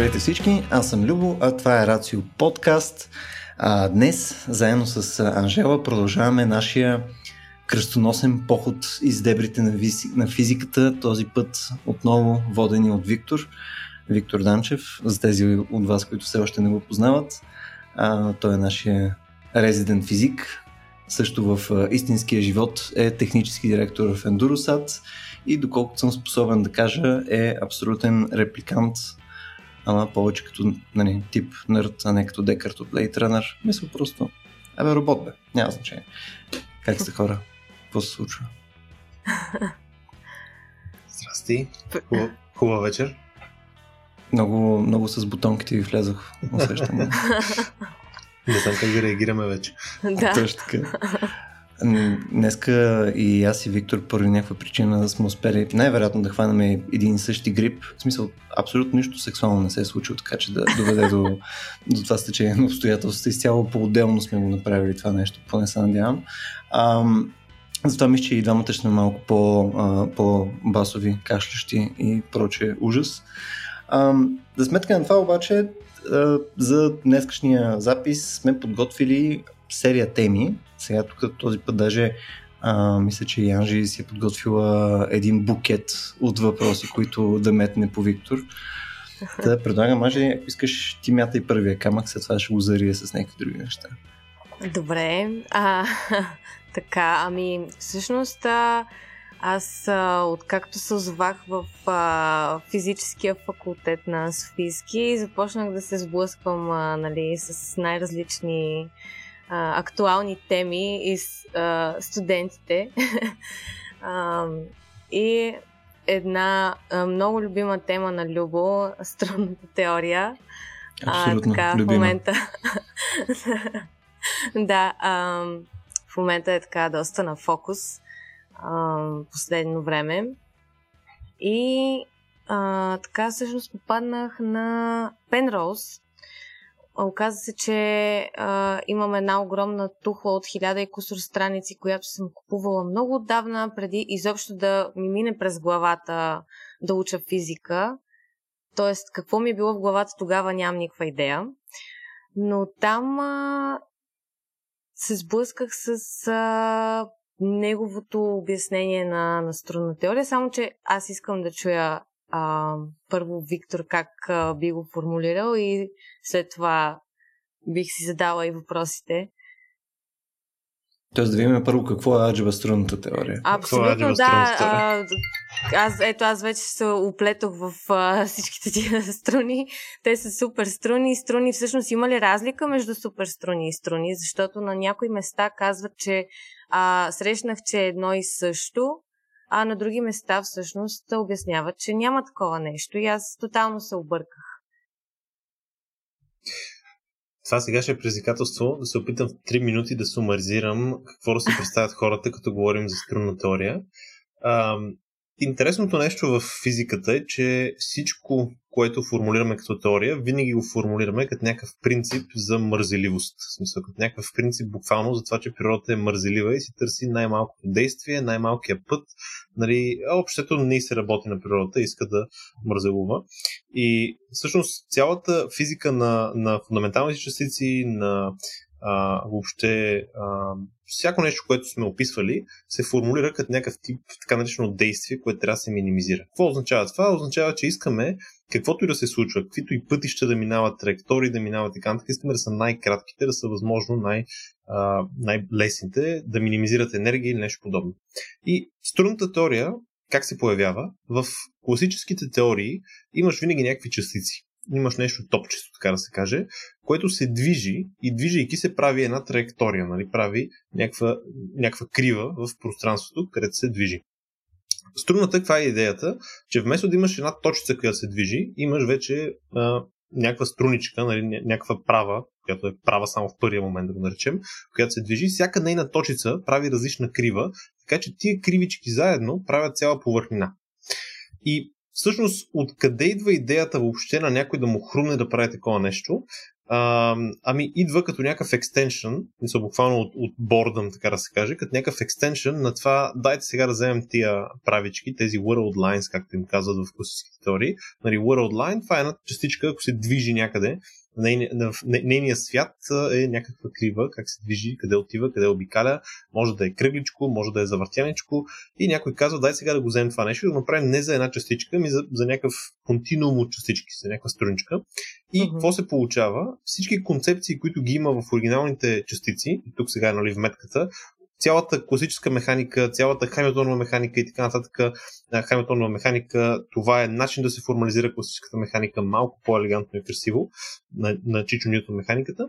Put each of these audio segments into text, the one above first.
Здравейте всички, аз съм Любо, а това е Рацио подкаст. А, днес, заедно с Анжела, продължаваме нашия кръстоносен поход из дебрите на, визи, на физиката, този път отново водени от Виктор, Виктор Данчев, за тези от вас, които все още не го познават. А, той е нашия резидент физик, също в истинския живот е технически директор в Endurosat и доколкото съм способен да кажа е абсолютен репликант ама повече като нали, тип нърд, а не като декарт от Blade Runner. Мисля просто, абе робот бе, няма значение. Как сте хора? Какво се случва? Здрасти, хубава, хубава вечер. Много, много с бутонките ви влязох усещане. Не знам как да реагираме вече. Да. Точно така. Днеска и аз и Виктор поради някаква причина сме успели най-вероятно да хванем един и същи грип. В смисъл, абсолютно нищо сексуално не се е случило, така че да доведе до, до това стечение на обстоятелствата. Изцяло по-отделно сме го направили това нещо, поне се надявам. Ам, затова мисля, че и двамата ще сме малко по, а, по-басови, кашлящи и проче ужас. Ам, за сметка на това обаче, а, за днескашния запис сме подготвили серия теми. Сега тук този път даже а, мисля, че Янжи си е подготвила един букет от въпроси, които да метне по Виктор. Да, предлагам, Маже, ако искаш, ти мята и първия камък, след това ще го зария с някакви други неща. Добре. А, така, ами, всъщност, а, аз, а, откакто се озовах в а, физическия факултет на Софийски, започнах да се сблъсквам а, нали, с най-различни а, актуални теми и а, студентите. а, и една а, много любима тема на Любо струнната теория. Абсолютно а, така, любима. В момента, да, а, в момента е така доста на фокус а, последно време. И а, така всъщност попаднах на Penrose, Оказва се, че а, имам една огромна тухла от хиляда и кусор страници, която съм купувала много отдавна, преди изобщо да ми мине през главата да уча физика. Тоест, какво ми е било в главата тогава, нямам никаква идея. Но там а, се сблъсках с а, неговото обяснение на, на струнна теория, само че аз искам да чуя а, първо Виктор как а, би го формулирал и след това бих си задала и въпросите. Тоест да видим първо какво е аджеба струнната теория. Абсолютно, е да. А, аз, ето, аз вече се оплетох в а, всичките тия струни. Те са супер струни. Струни, всъщност има ли разлика между супер струни и струни? Защото на някои места казват, че а, срещнах, че е едно и също, а на други места всъщност обясняват, че няма такова нещо и аз тотално се обърках. Това сега ще е предизвикателство да се опитам в 3 минути да сумаризирам какво да си представят хората, като говорим за струнна теория. Интересното нещо в физиката е, че всичко, което формулираме като теория, винаги го формулираме като някакъв принцип за мързеливост. В смисъл, като някакъв принцип буквално за това, че природата е мързелива и си търси най-малкото действие, най-малкия път. Нали, общото не се работи на природата, иска да мързелува. И всъщност цялата физика на, на фундаменталните частици, на а, въобще а, всяко нещо, което сме описвали, се формулира като някакъв тип така наречено действие, което трябва да се минимизира. Какво означава това? Означава, че искаме каквото и да се случва, каквито и пътища да минават, траектории да минават и така, искаме да са най-кратките, да са възможно най- най-лесните, да минимизират енергия или нещо подобно. И струнната теория, как се появява? В класическите теории имаш винаги някакви частици имаш нещо топчесто, така да се каже, което се движи и движейки се прави една траектория, нали? прави някаква, някаква крива в пространството, където се движи. Струната, каква е идеята? Че вместо да имаш една точица, която се движи, имаш вече а, някаква струничка, нали, някаква права, която е права само в първия момент, да го наречем, която се движи. Всяка нейна точица прави различна крива, така че тия кривички заедно правят цяла повърхнина. И всъщност откъде идва идеята въобще на някой да му хрумне да прави такова нещо? А, ами идва като някакъв екстеншън, мисля буквално от, от бордъм, така да се каже, като някакъв екстеншън на това, дайте сега да вземем тия правички, тези world lines, както им казват в класическите теории. Нали, world line, това е една частичка, ако се движи някъде, нейният свят е някаква крива, как се движи, къде отива, къде обикаля, може да е кръгличко, може да е завъртяничко и някой казва, дай сега да го вземем това нещо и да го направим не за една частичка, ами за, за някакъв континуум от частички, за някаква струничка. И uh-huh. какво се получава? Всички концепции, които ги има в оригиналните частици, и тук сега е нали, в метката, цялата класическа механика, цялата Хамилтонова механика и така нататък, Хамилтонова механика, това е начин да се формализира класическата механика малко по-елегантно и красиво на, на Чичо Ньютон механиката.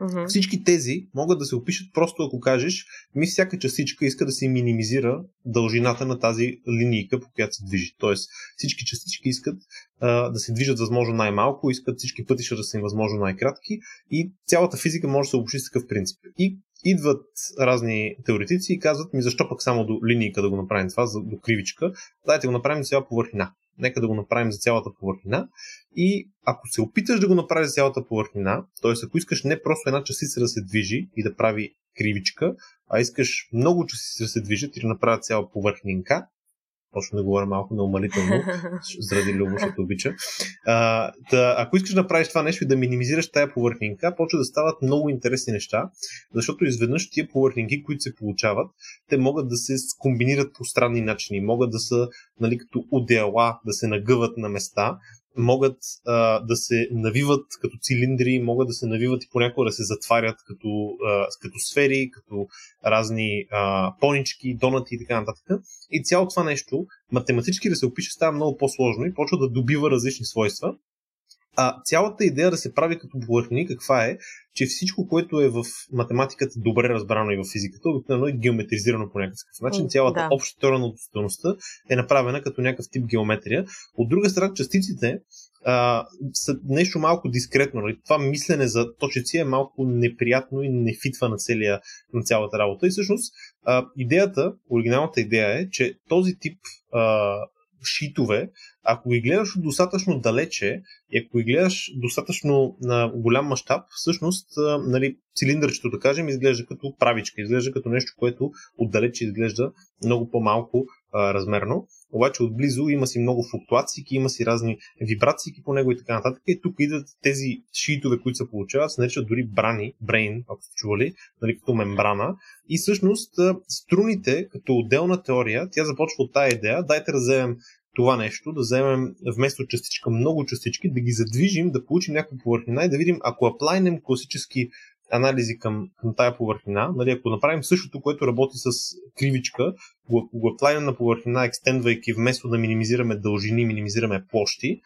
Uh-huh. Всички тези могат да се опишат просто ако кажеш, ми всяка частичка иска да се минимизира дължината на тази линийка, по която се движи. Тоест всички частички искат а, да се движат възможно най-малко, искат всички пътища да са им възможно най-кратки и цялата физика може да се обобщи с такъв принцип. И идват разни теоретици и казват ми защо пък само до линийка да го направим това, до кривичка, дайте го направим цяла повърхина. Нека да го направим за цялата повърхина. И ако се опиташ да го направиш за цялата повърхина, т.е. ако искаш не просто една частица да се движи и да прави кривичка, а искаш много частици да се движат и да направят цяла повърхнинка, почна да говоря малко неумалително, заради Любо, защото обича. А, да, ако искаш да направиш това нещо и да минимизираш тая повърхнинка, почва да стават много интересни неща, защото изведнъж тия повърхнинки, които се получават, те могат да се комбинират по странни начини, могат да са нали, като удела, да се нагъват на места, могат а, да се навиват като цилиндри, могат да се навиват и понякога да се затварят като, а, като сфери, като разни а, понички, донати и така нататък. И цялото това нещо математически да се опише става много по-сложно и почва да добива различни свойства. А цялата идея да се прави като повърхни, каква е, че всичко, което е в математиката добре разбрано и в физиката, обикновено е геометризирано по някакъв начин. Цялата да. обща теория на относителността е направена като някакъв тип геометрия. От друга страна, частиците а, са нещо малко дискретно. Нали? Това мислене за точици е малко неприятно и не фитва на, целия, на цялата работа. И всъщност а, идеята, оригиналната идея е, че този тип а, шитове, ако ги гледаш достатъчно далече и ако ги гледаш достатъчно на голям мащаб, всъщност нали, цилиндърчето, да кажем, изглежда като правичка, изглежда като нещо, което отдалече изглежда много по-малко а, размерно. Обаче отблизо има си много флуктуации, има си разни вибрации по него и така нататък. И тук идват тези шиитове, които се получават, се наричат дори брани, брейн, ако сте чували, нали, като мембрана. И всъщност струните, като отделна теория, тя започва от тази идея, дайте да вземем това нещо, да вземем вместо частичка много частички, да ги задвижим, да получим някаква повърхнина и да видим, ако аплайнем класически анализи към, към тая повърхина, нали, ако направим същото, което работи с кривичка, го, аплайнем на повърхина, екстендвайки вместо да минимизираме дължини, минимизираме площи,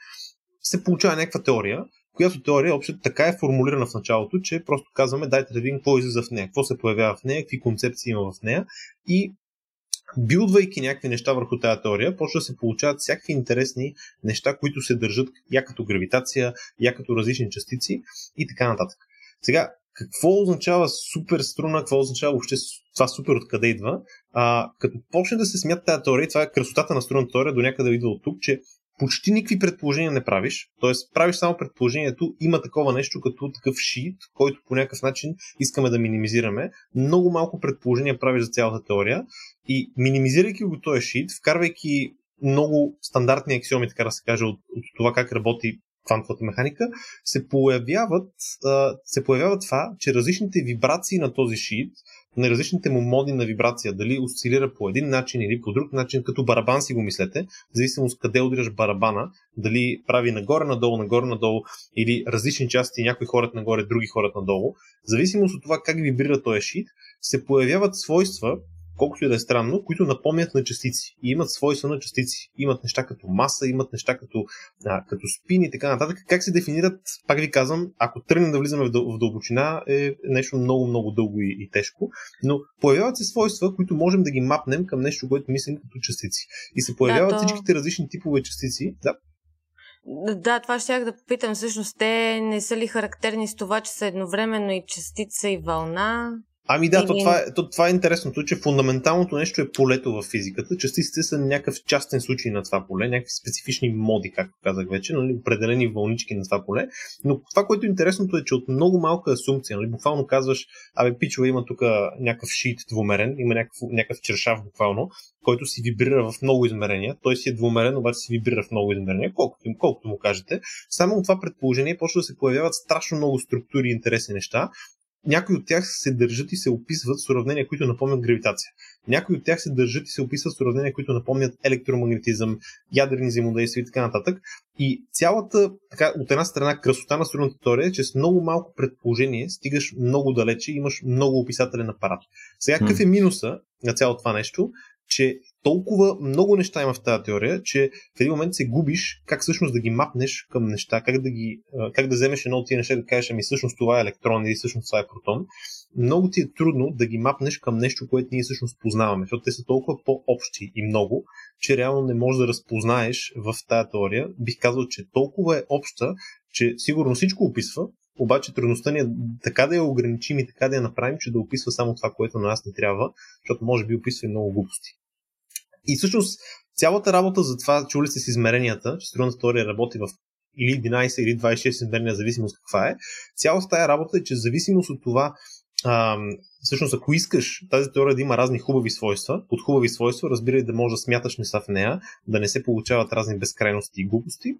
се получава някаква теория, която теория общо така е формулирана в началото, че просто казваме дайте да видим какво излиза в нея, какво се появява в нея, какви концепции има в нея и билдвайки някакви неща върху тази теория, почва да се получават всякакви интересни неща, които се държат я като гравитация, я като различни частици и така нататък. Сега, какво означава супер струна, какво означава въобще това супер откъде идва? А, като почне да се смята тази теория, това е красотата на струната теория, до някъде идва от тук, че почти никакви предположения не правиш, т.е. правиш само предположението, има такова нещо като такъв шит, който по някакъв начин искаме да минимизираме. Много малко предположения правиш за цялата теория и минимизирайки го този шит, вкарвайки много стандартни аксиоми, така да се каже, от, от това как работи квантовата механика, се появяват, се появява това, че различните вибрации на този шит, на различните му моди на вибрация, дали осцилира по един начин или по друг начин, като барабан си го мислете, в зависимост къде удряш барабана, дали прави нагоре-надолу, нагоре-надолу или различни части, някои хората нагоре, други хората надолу, в зависимост от това как вибрира този шит, се появяват свойства, колкото и да е странно, които напомнят на частици и имат свойства на частици. Имат неща като маса, имат неща като, а, като спин и така нататък. Как се дефинират, пак ви казвам, ако тръгнем да влизаме в, дъл- в дълбочина, е нещо много, много дълго и, и тежко, но появяват се свойства, които можем да ги мапнем към нещо, което мислим като частици. И се появяват да, то... всичките различни типове частици. Да. Да, това ще да попитам. Всъщност, те не са ли характерни с това, че са едновременно и частица и вълна? Ами да, то това, е, то, това е интересното, че фундаменталното нещо е полето в физиката. Частиците са някакъв частен случай на това поле, някакви специфични моди, както казах вече, нали, определени вълнички на това поле. Но това, което е интересното е, че от много малка асумпция, нали, буквално казваш, абе, пичова има тук някакъв шит двумерен, има някакъв, някакъв чершав буквално, който си вибрира в много измерения. Той си е двумерен, обаче си вибрира в много измерения, колкото, колкото му кажете. Само от това предположение почва да се появяват страшно много структури и интересни неща, някои от тях се държат и се описват с уравнения, които напомнят гравитация. Някои от тях се държат и се описват с уравнения, които напомнят електромагнетизъм, ядрени взаимодействия и така нататък. И цялата, така, от една страна, красота на струната теория е, че с много малко предположение стигаш много далече и имаш много описателен апарат. Сега, какъв е минуса на цялото това нещо? Че толкова много неща има в тази теория, че в един момент се губиш как всъщност да ги мапнеш към неща, как да, ги, как да вземеш едно от тия неща и да кажеш, ами всъщност това е електрон или всъщност това е протон. Много ти е трудно да ги мапнеш към нещо, което ние всъщност познаваме, защото те са толкова по-общи и много, че реално не можеш да разпознаеш в тази теория. Бих казал, че толкова е обща, че сигурно всичко описва, обаче трудността ни е така да я ограничим и така да я направим, че да описва само това, което на нас не трябва, защото може би описва и много глупости. И всъщност цялата работа за това, чули сте с измеренията, че струната теория работи в или 11 или 26 измерения, зависимост каква е. Цялата тая работа е, че зависимост от това, а, всъщност ако искаш тази теория да има разни хубави свойства, под хубави свойства, разбирай да можеш да смяташ неща в нея, да не се получават разни безкрайности и глупости,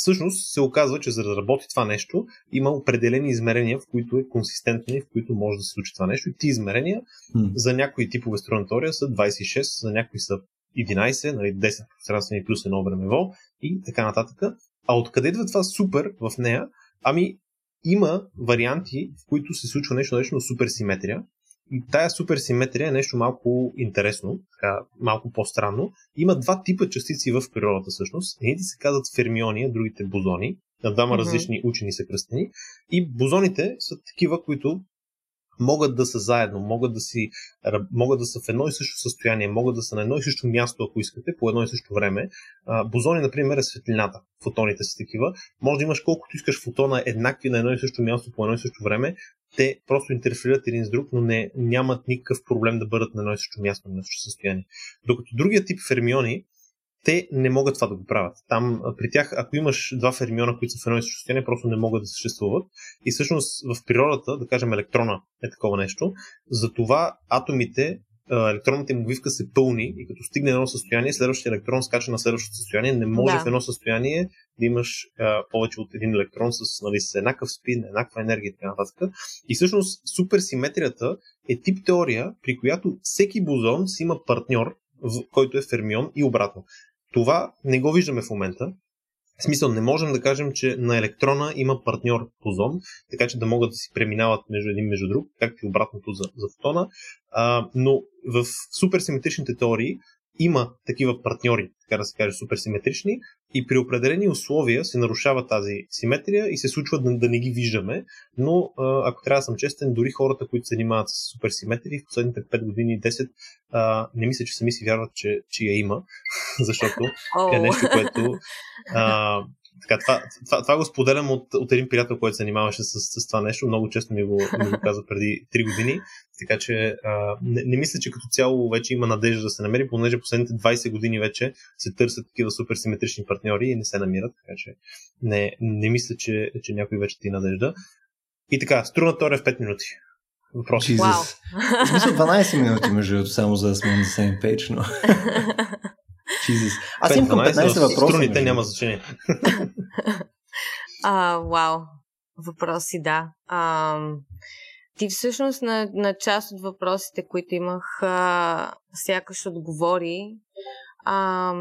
всъщност се оказва, че за да работи това нещо, има определени измерения, в които е консистентно и в които може да се случи това нещо. И ти измерения hmm. за някои типове струнатория са 26, за някои са 11, нали, 10 пространствени плюс едно времево и така нататък. А откъде идва това супер в нея? Ами има варианти, в които се случва нещо нещо суперсиметрия. Тая суперсиметрия е нещо малко интересно, така, малко по-странно. Има два типа частици в природата всъщност. Едните се казват фермиони, а другите бозони. На двама mm-hmm. различни учени са кръстени. И бозоните са такива, които могат да са заедно, могат да, си, могат да са в едно и също състояние, могат да са на едно и също място, ако искате, по едно и също време. Бозони, например, е светлината. Фотоните са такива. Може да имаш колкото искаш фотона еднакви на едно и също място по едно и също време. Те просто интерферират един с друг, но не, нямат никакъв проблем да бъдат на едно и също място, на също състояние. Докато другия тип фермиони, те не могат това да го правят. Там при тях, ако имаш два фермиона, които са в едно и състояние, просто не могат да съществуват. И всъщност в природата, да кажем електрона е такова нещо, затова атомите, електронната им обвивка се пълни и като стигне едно състояние, следващия електрон скача на следващото състояние. Не може да. в едно състояние да имаш а, повече от един електрон с, нали, с еднакъв спин, еднаква енергия и така нататък. И всъщност суперсиметрията е тип теория, при която всеки бозон си има партньор, в, който е фермион и обратно. Това не го виждаме в момента. В смисъл, не можем да кажем, че на електрона има партньор бозон, така че да могат да си преминават между един между друг, както и обратното за, за фотона. А, но в суперсиметричните теории има такива партньори, така да се каже, суперсиметрични и при определени условия се нарушава тази симетрия и се случва да, да не ги виждаме, но ако трябва да съм честен, дори хората, които се занимават с суперсиметрии в последните 5 години 10, не мисля, че сами си вярват, че, че я има, защото oh. е нещо, което а, така, това, това, това го споделям от, от един приятел, който се занимаваше с, с това нещо. Много често ми го, ми го каза преди 3 години. Така че а, не, не мисля, че като цяло вече има надежда да се намери, понеже последните 20 години вече се търсят такива суперсиметрични партньори и не се намират. Така че не, не мисля, че, че някой вече ти надежда. И така, струна Торе в 5 минути. Въпрос. Wow. Смисъл 12 минути, между другото, само за да сме на same page, но... Jesus. Аз имам към 15 въпроса. Струните няма значение. а, вау. Въпроси, да. А, ти всъщност на, на част от въпросите, които имах, а, сякаш отговори. А,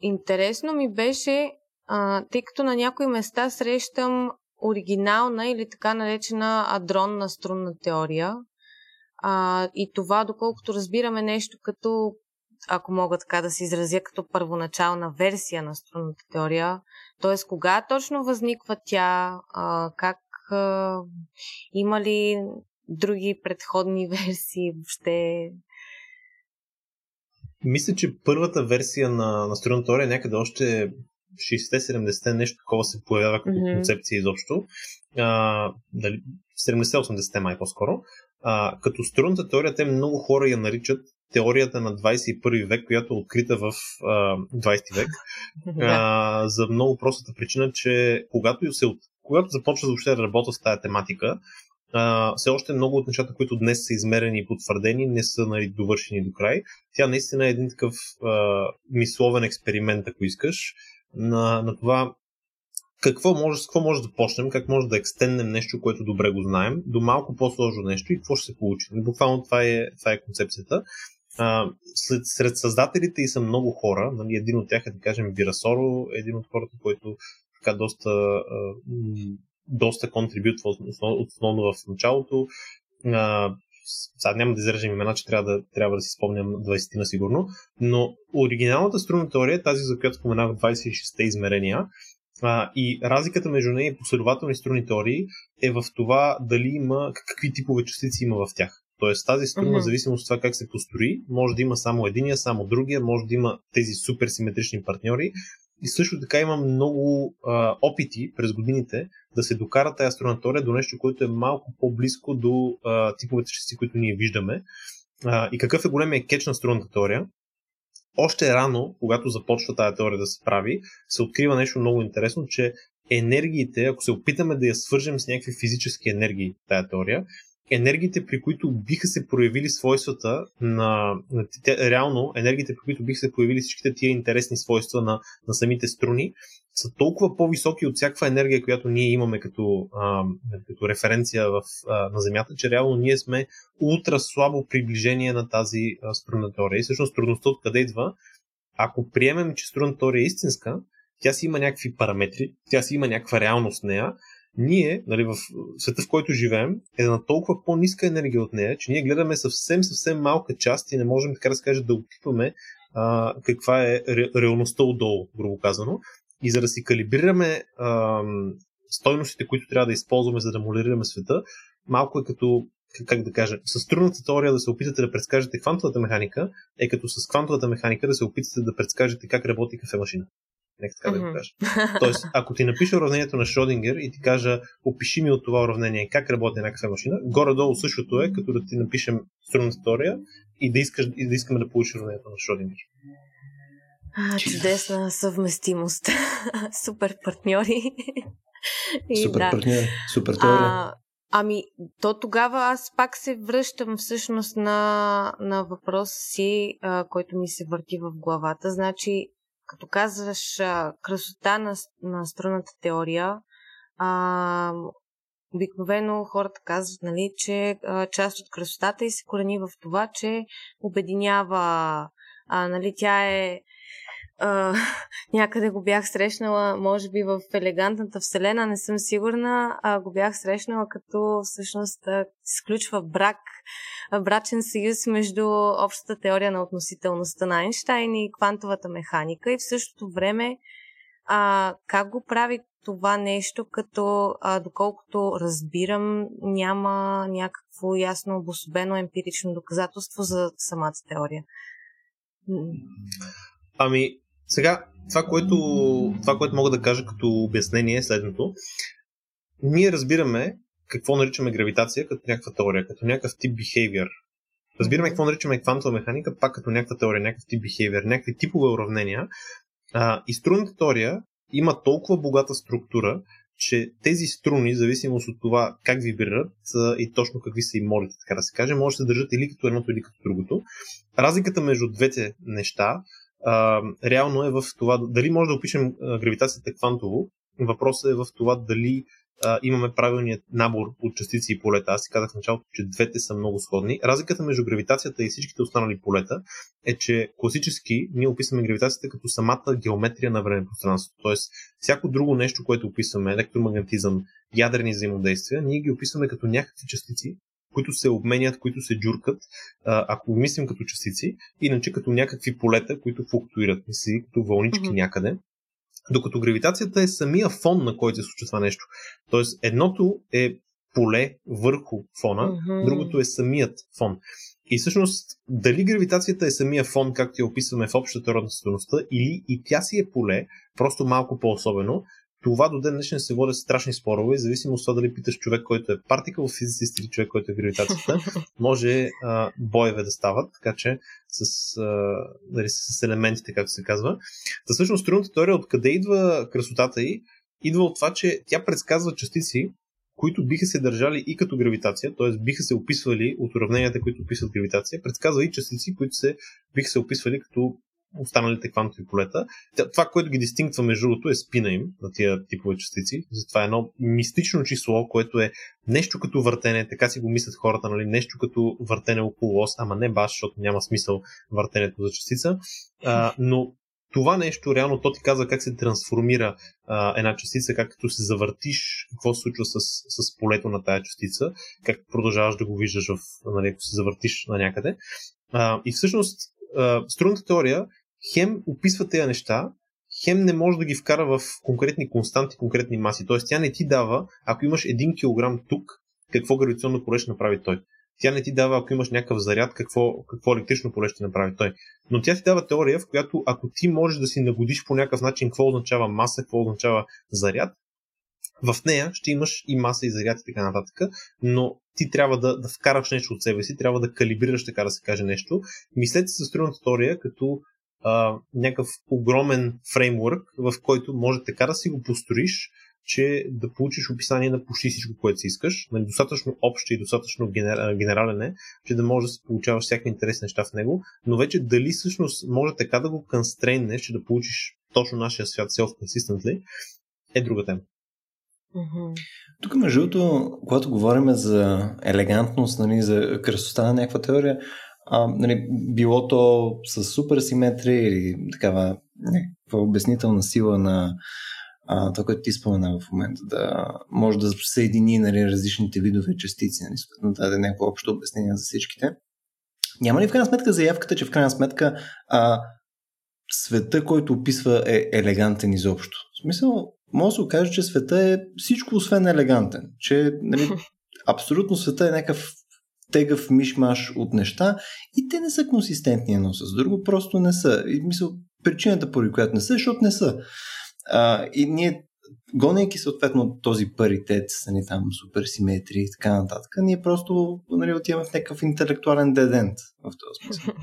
интересно ми беше, а, тъй като на някои места срещам оригинална или така наречена адронна струнна теория. А, и това, доколкото разбираме нещо като ако мога така да се изразя, като първоначална версия на струнната теория. Т.е. кога точно възниква тя, а, как а, има ли други предходни версии въобще? Мисля, че първата версия на, на струнната теория някъде още 60-70 нещо такова се появява като mm-hmm. концепция изобщо. А, дали, 70-80 май по-скоро. А, като струнната теория, те много хора я наричат теорията на 21 век, която е открита в а, 20 век. а, за много простата причина, че когато, се, когато започва въобще да работя с тази тематика, а, все още много от нещата, които днес са измерени и потвърдени, не са нали, довършени до край. Тя наистина е един такъв а, мисловен експеримент, ако искаш, на, на това какво може, с какво може да почнем, как може да екстенднем нещо, което добре го знаем, до малко по-сложно нещо и какво ще се получи. Буквално това е, това е концепцията. След, сред създателите и са много хора. Нали, един от тях е, да кажем, Вирасоро, един от хората, който така доста, а, доста контрибютва основно в началото. А, сега няма да изрежем имена, че трябва да, трябва да си спомням 20 на сигурно, но оригиналната струнна теория тази, за която споменах 26-те измерения, а, и разликата между нея и последователни струнни теории е в това дали има, какви типове частици има в тях. Тоест тази струна, mm-hmm. зависимост от това как се построи, може да има само единия, само другия, може да има тези супер симетрични партньори. И също така има много а, опити през годините да се докара тази астронатория до нещо, което е малко по-близко до а, типовете частици, които ние виждаме. А, и какъв е големия кетч на струнната теория? Още рано, когато започва тази теория да се прави, се открива нещо много интересно, че енергиите, ако се опитаме да я свържем с някакви физически енергии, тази теория, енергиите, при които биха се проявили свойствата на, на реално енергиите, при които биха се появили всичките тия интересни свойства на, на самите струни, са толкова по-високи от всякаква енергия, която ние имаме като, а, като референция в, а, на Земята, че реално ние сме ултра слабо приближение на тази струнна теория. И всъщност трудността откъде идва? Ако приемем, че струнна теория е истинска, тя си има някакви параметри, тя си има някаква реалност в нея, ние, нали, в света, в който живеем, е на толкова по-ниска енергия от нея, че ние гледаме съвсем, съвсем малка част и не можем, така да се каже, да опитваме а, каква е ре, реалността отдолу, грубо казано. И за да си калибрираме а, стойностите, които трябва да използваме, за да молираме света, малко е като как да кажа, с трудната теория да се опитате да предскажете квантовата механика, е като с квантовата механика да се опитате да предскажете как работи кафемашина. Нека така mm-hmm. да го кажа. Тоест, ако ти напиша уравнението на Шродингер и ти кажа, опиши ми от това уравнение как работи една кафемашина, горе-долу същото е, като да ти напишем струнната теория и да, искаш, и да искаме да получиш уравнението на Шродингер. А, чудесна съвместимост. Супер партньори. Супер да. партньори, супер теория. А, ами, то тогава аз пак се връщам всъщност на, на въпрос си, а, който ми се върти в главата. Значи, като казваш красота на, на струнната теория, а, обикновено хората казват, нали, че а, част от красотата и се корени в това, че обединява, а, нали, тя е а, някъде го бях срещнала, може би в елегантната вселена, не съм сигурна, а го бях срещнала като всъщност изключва брак, брачен съюз между общата теория на относителността на Айнштайн и квантовата механика и в същото време а, как го прави това нещо, като а, доколкото разбирам, няма някакво ясно обособено емпирично доказателство за самата теория. Ами, сега, това което, това, което мога да кажа като обяснение е следното. Ние разбираме какво наричаме гравитация като някаква теория, като някакъв тип behavior. Разбираме какво наричаме квантова механика, пак като някаква теория, някакъв тип behavior, някакви типове уравнения. А, и струнната теория има толкова богата структура, че тези струни, зависимост от това как вибрират и точно какви са и молите, така да се каже, може да се държат или като едното, или като другото. Разликата между двете неща а, реално е в това дали може да опишем гравитацията квантово. Въпросът е в това дали а, имаме правилният набор от частици и полета. Аз си казах в началото, че двете са много сходни. Разликата между гравитацията и всичките останали полета е, че класически ние описваме гравитацията като самата геометрия на време пространството. Тоест, всяко друго нещо, което описваме, електромагнетизъм, ядрени взаимодействия, ние ги описваме като някакви частици, които се обменят, които се джуркат, ако мислим като частици, иначе като някакви полета, които флуктуират, мисли, като вълнички mm-hmm. някъде. Докато гравитацията е самия фон, на който се случва това нещо. Тоест, едното е поле върху фона, mm-hmm. другото е самият фон. И всъщност, дали гравитацията е самия фон, както я описваме в общата родна или и тя си е поле, просто малко по-особено, това до ден днешен се водят страшни спорове, зависимо от това дали питаш човек, който е партикъл физицист или човек, който е гравитацията, може а, боеве да стават, така че с, а, дали, с елементите, както се казва. Та всъщност струнната теория, откъде идва красотата й, идва от това, че тя предсказва частици, които биха се държали и като гравитация, т.е. биха се описвали от уравненията, които описват гравитация, предсказва и частици, които се, биха се описвали като останалите квантови полета. Това, което ги дистинктва между другото е спина им на тия типове частици. Това е едно мистично число, което е нещо като въртене, така си го мислят хората, нали? нещо като въртене около ос, ама не баш, защото няма смисъл въртенето за частица. А, но това нещо, реално, то ти казва как се трансформира а, една частица, как като се завъртиш, какво се случва с, с полето на тая частица, как продължаваш да го виждаш, в, нали, ако се завъртиш на някъде. А, и всъщност, струнната теория хем описва тези неща, хем не може да ги вкара в конкретни константи, конкретни маси. Тоест тя не ти дава, ако имаш 1 кг тук, какво гравитационно поле ще направи той. Тя не ти дава, ако имаш някакъв заряд, какво, какво електрично поле ще направи той. Но тя ти дава теория, в която ако ти можеш да си нагодиш по някакъв начин какво означава маса, какво означава заряд, в нея ще имаш и маса и заряд и така нататък, но ти трябва да, да вкараш нещо от себе си, трябва да калибрираш, така да се каже нещо. Мислете се струната теория като а, някакъв огромен фреймворк, в който може така да си го построиш, че да получиш описание на почти всичко, което си искаш, нали, достатъчно общо и достатъчно генерален е, че да можеш да се получаваш всякакви интересни неща в него, но вече дали всъщност може така да го констрейнеш, че да получиш точно нашия свят self-consistently, е друга тема. Mm-hmm. Тук, между другото, когато говорим за елегантност, нали, за красота на някаква теория, а, нали, било то с суперсиметрия или такава някаква обяснителна сила на а, това, което ти спомена в момента, да може да съедини нали, различните видове частици, нали, да даде някакво общо обяснение за всичките. Няма ли в крайна сметка заявката, че в крайна сметка а, света, който описва е елегантен изобщо? В смисъл, може да се окаже, че света е всичко освен елегантен. Че нали, абсолютно света е някакъв тегъв мишмаш от неща и те не са консистентни едно с друго, просто не са. И мисъл, причината, поради която не са, защото не са. А, и ние, гонейки съответно този паритет, нали, там суперсиметрии и така нататък, ние просто нали, отиваме в някакъв интелектуален дедент в този смисъл.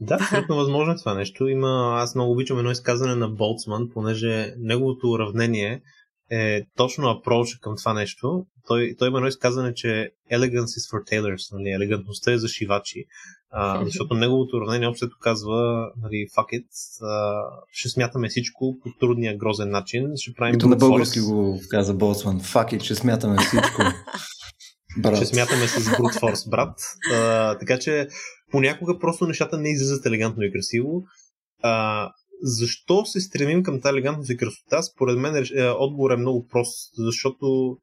Да, абсолютно възможно е това нещо. Има, аз много обичам едно изказване на Болцман, понеже неговото уравнение е точно апроч към това нещо. Той, той има едно изказване, че elegance is for tailors, нали, елегантността е за шивачи, а, защото неговото уравнение общо казва, нали, fuck it, а, ще смятаме всичко по трудния грозен начин, ще правим Като на български го каза Болсман, fuck it, ще смятаме всичко. брат. Ще смятаме с brute force, брат. А, така че понякога просто нещата не излизат елегантно и красиво. А, защо се стремим към тази елегантност и красота? Според мен е, отговор е много прост, защото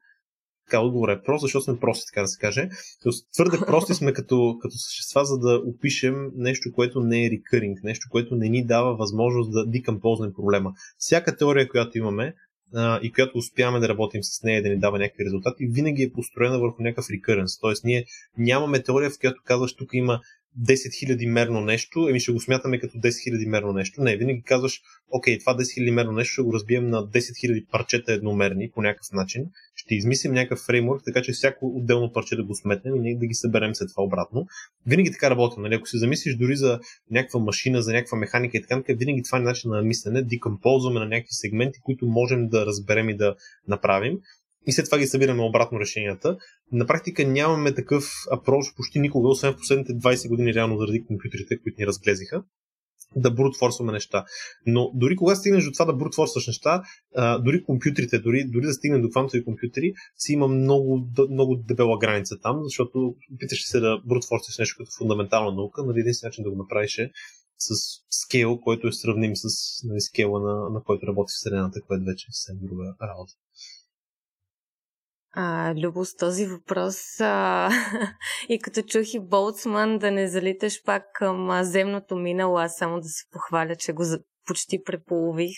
така, отговор е прост, защото сме прости, така да се каже. Тоест, твърде прости сме като, като същества, за да опишем нещо, което не е рекъринг, нещо, което не ни дава възможност да дикампознем проблема. Всяка теория, която имаме, а, и която успяваме да работим с нея да ни дава някакви резултати, винаги е построена върху някакъв рекъренс. Тоест, ние нямаме теория, в която казваш, тук има 10 000 мерно нещо, еми ще го смятаме като 10 000 мерно нещо. Не, винаги казваш, окей, това 10 000 мерно нещо ще го разбием на 10 000 парчета едномерни по някакъв начин. Ще измислим някакъв фреймворк, така че всяко отделно парче да го сметнем и ние да ги съберем след това обратно. Винаги така работим. Нали? Ако се замислиш дори за някаква машина, за някаква механика и така, винаги това е начин на мислене. Декомползваме на някакви сегменти, които можем да разберем и да направим и след това ги събираме обратно решенията. На практика нямаме такъв апроч почти никога, освен в последните 20 години, реално заради компютрите, които ни разглезиха да брутфорсваме неща. Но дори кога стигнеш до това да брутфорсваш неща, дори компютрите, дори, дори да стигнем до квантови компютри, си има много, много дебела граница там, защото опиташ се да брутфорсваш нещо като фундаментална наука, нали единствен начин да го направиш е с скейл, който е сравним с нали, скейла, на, на който работи в Вселената, което вече е съвсем друга работа. А, Любо, с този въпрос а, и като чух и Болцман да не залиташ пак към земното минало, аз само да се похваля, че го почти преполових.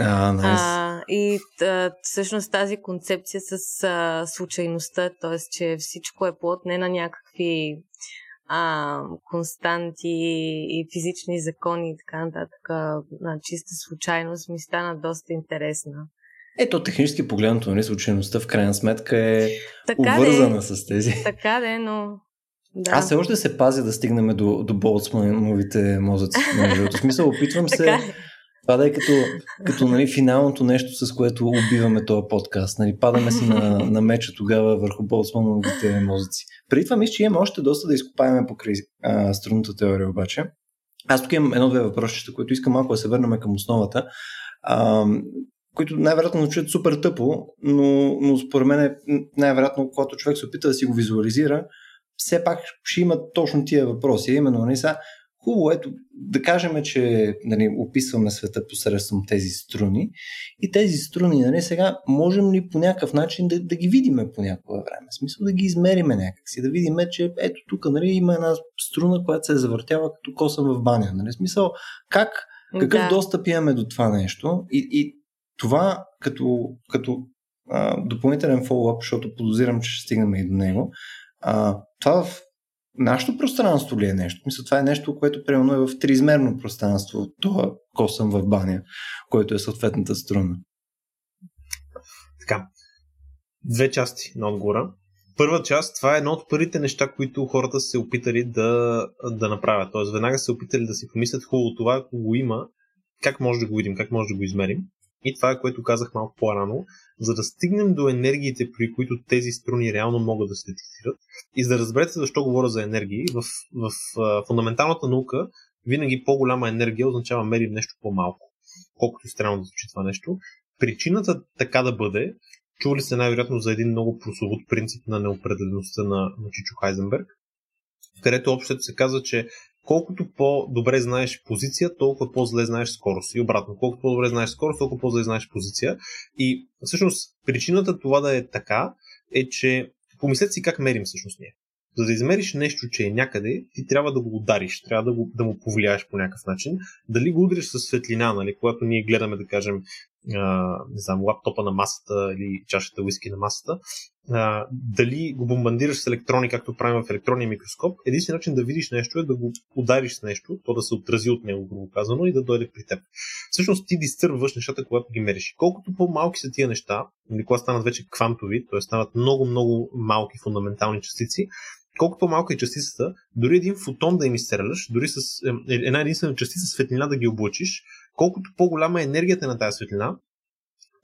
А, nice. а, и а, всъщност тази концепция с а, случайността, т.е. че всичко е плод не на някакви а, константи и физични закони и така нататък, на чиста случайност ми стана доста интересна. Ето, технически погледнато, нали, случайността в крайна сметка е така обвързана де, с тези. Така де, но... Да. Аз все още се пазя да стигнем до, до болцмановите мозъци. В смисъл, опитвам се това да е като, като нали, финалното нещо, с което убиваме този подкаст. Нали, падаме си на, на меча тогава върху болцмановите мозъци. Преди това мисля, че имаме още доста да изкопаем покрай а, струнната теория обаче. Аз тук имам едно-две въпросища, които искам малко да се върнем към основата. А, които най-вероятно звучат супер тъпо, но, но според мен е най-вероятно, когато човек се опита да си го визуализира, все пак ще има точно тия въпроси. Именно, нали, са, хубаво, ето, да кажем, че нали, описваме света посредством тези струни и тези струни, нали, сега можем ли по някакъв начин да, да ги видиме по някакво време? В смисъл да ги измериме някакси, да видим, че ето тук нали, има една струна, която се завъртява като косъм в баня. Нали? В смисъл, как, какъв да. достъп имаме до това нещо и, и това като, като а, допълнителен фоллоуап, защото подозирам, че ще стигнем и до него, а, това в нашето пространство ли е нещо? Мисля, това е нещо, което примерно е в триизмерно пространство, това косъм в баня, който е съответната струна. Така. Две части на отговора. Първа част, това е едно от първите неща, които хората се опитали да, да направят. Тоест, веднага се опитали да си помислят хубаво това, ако го има, как може да го видим, как може да го измерим. И това е което казах малко по-рано, за да стигнем до енергиите, при които тези струни реално могат да се детектират. И за да разберете защо говоря за енергии, в, в, в фундаменталната наука винаги по-голяма енергия означава мерим нещо по-малко. Колкото странно да звучи това нещо. Причината така да бъде, чували сте най-вероятно за един много прословут принцип на неопределеността на, на Чичо Хайзенберг, където общото се казва, че колкото по-добре знаеш позиция, толкова по-зле знаеш скорост. И обратно, колкото по-добре знаеш скорост, толкова по-зле знаеш позиция. И всъщност причината това да е така е, че помислете си как мерим всъщност ние. За да измериш нещо, че е някъде, ти трябва да го удариш, трябва да, го, да му повлияеш по някакъв начин. Дали го удриш с светлина, нали, когато ние гледаме, да кажем, не знам, лаптопа на масата или чашата уиски на масата, а, дали го бомбандираш с електрони, както правим в електронния микроскоп, единственият начин да видиш нещо е да го удариш с нещо, то да се отрази от него, грубо казано, и да дойде при теб. Всъщност ти дистърваш нещата, когато ги мериш. Колкото по-малки са тия неща, или когато станат вече квантови, т.е. станат много-много малки фундаментални частици, колкото по-малка е частицата, дори един фотон да им изстреляш, дори с е, една единствена частица светлина да ги облъчиш, колкото по-голяма е енергията на тази светлина,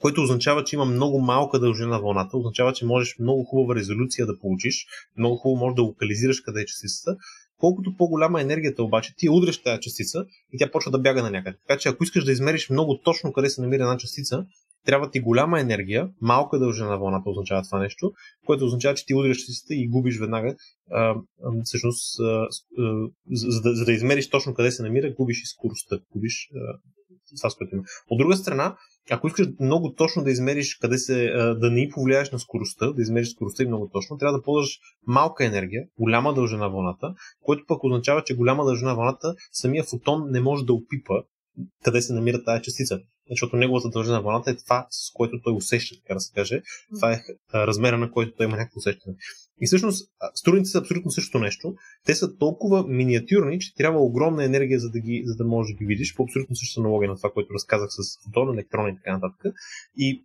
което означава, че има много малка дължина на вълната, означава, че можеш много хубава резолюция да получиш, много хубаво можеш да локализираш къде е частицата. Колкото по-голяма е енергията обаче, ти удреш тази частица и тя почва да бяга на някъде. Така че ако искаш да измериш много точно къде се намира една частица, трябва ти голяма енергия, малка дължина на вълната означава това нещо, което означава, че ти удряш частицата и губиш веднага. А, всъщност, а, за, да, за да измериш точно къде се намира, губиш и скоростта, губиш това, с което има. От друга страна, ако искаш много точно да измериш къде се, да не повлияеш на скоростта, да измериш скоростта и много точно, трябва да ползваш малка енергия, голяма дължина вълната, което пък означава, че голяма дължина вълната самия фотон не може да опипа къде се намира тази частица. Защото неговата дължина на вълната е това, с което той усеща, така да се каже. Това е размера, на който той има някакво усещане. И всъщност струните са абсолютно същото нещо. Те са толкова миниатюрни, че трябва огромна енергия, за да, ги, за да можеш да ги видиш, по абсолютно същата аналогия на това, което разказах с фотон, електрон и така нататък. И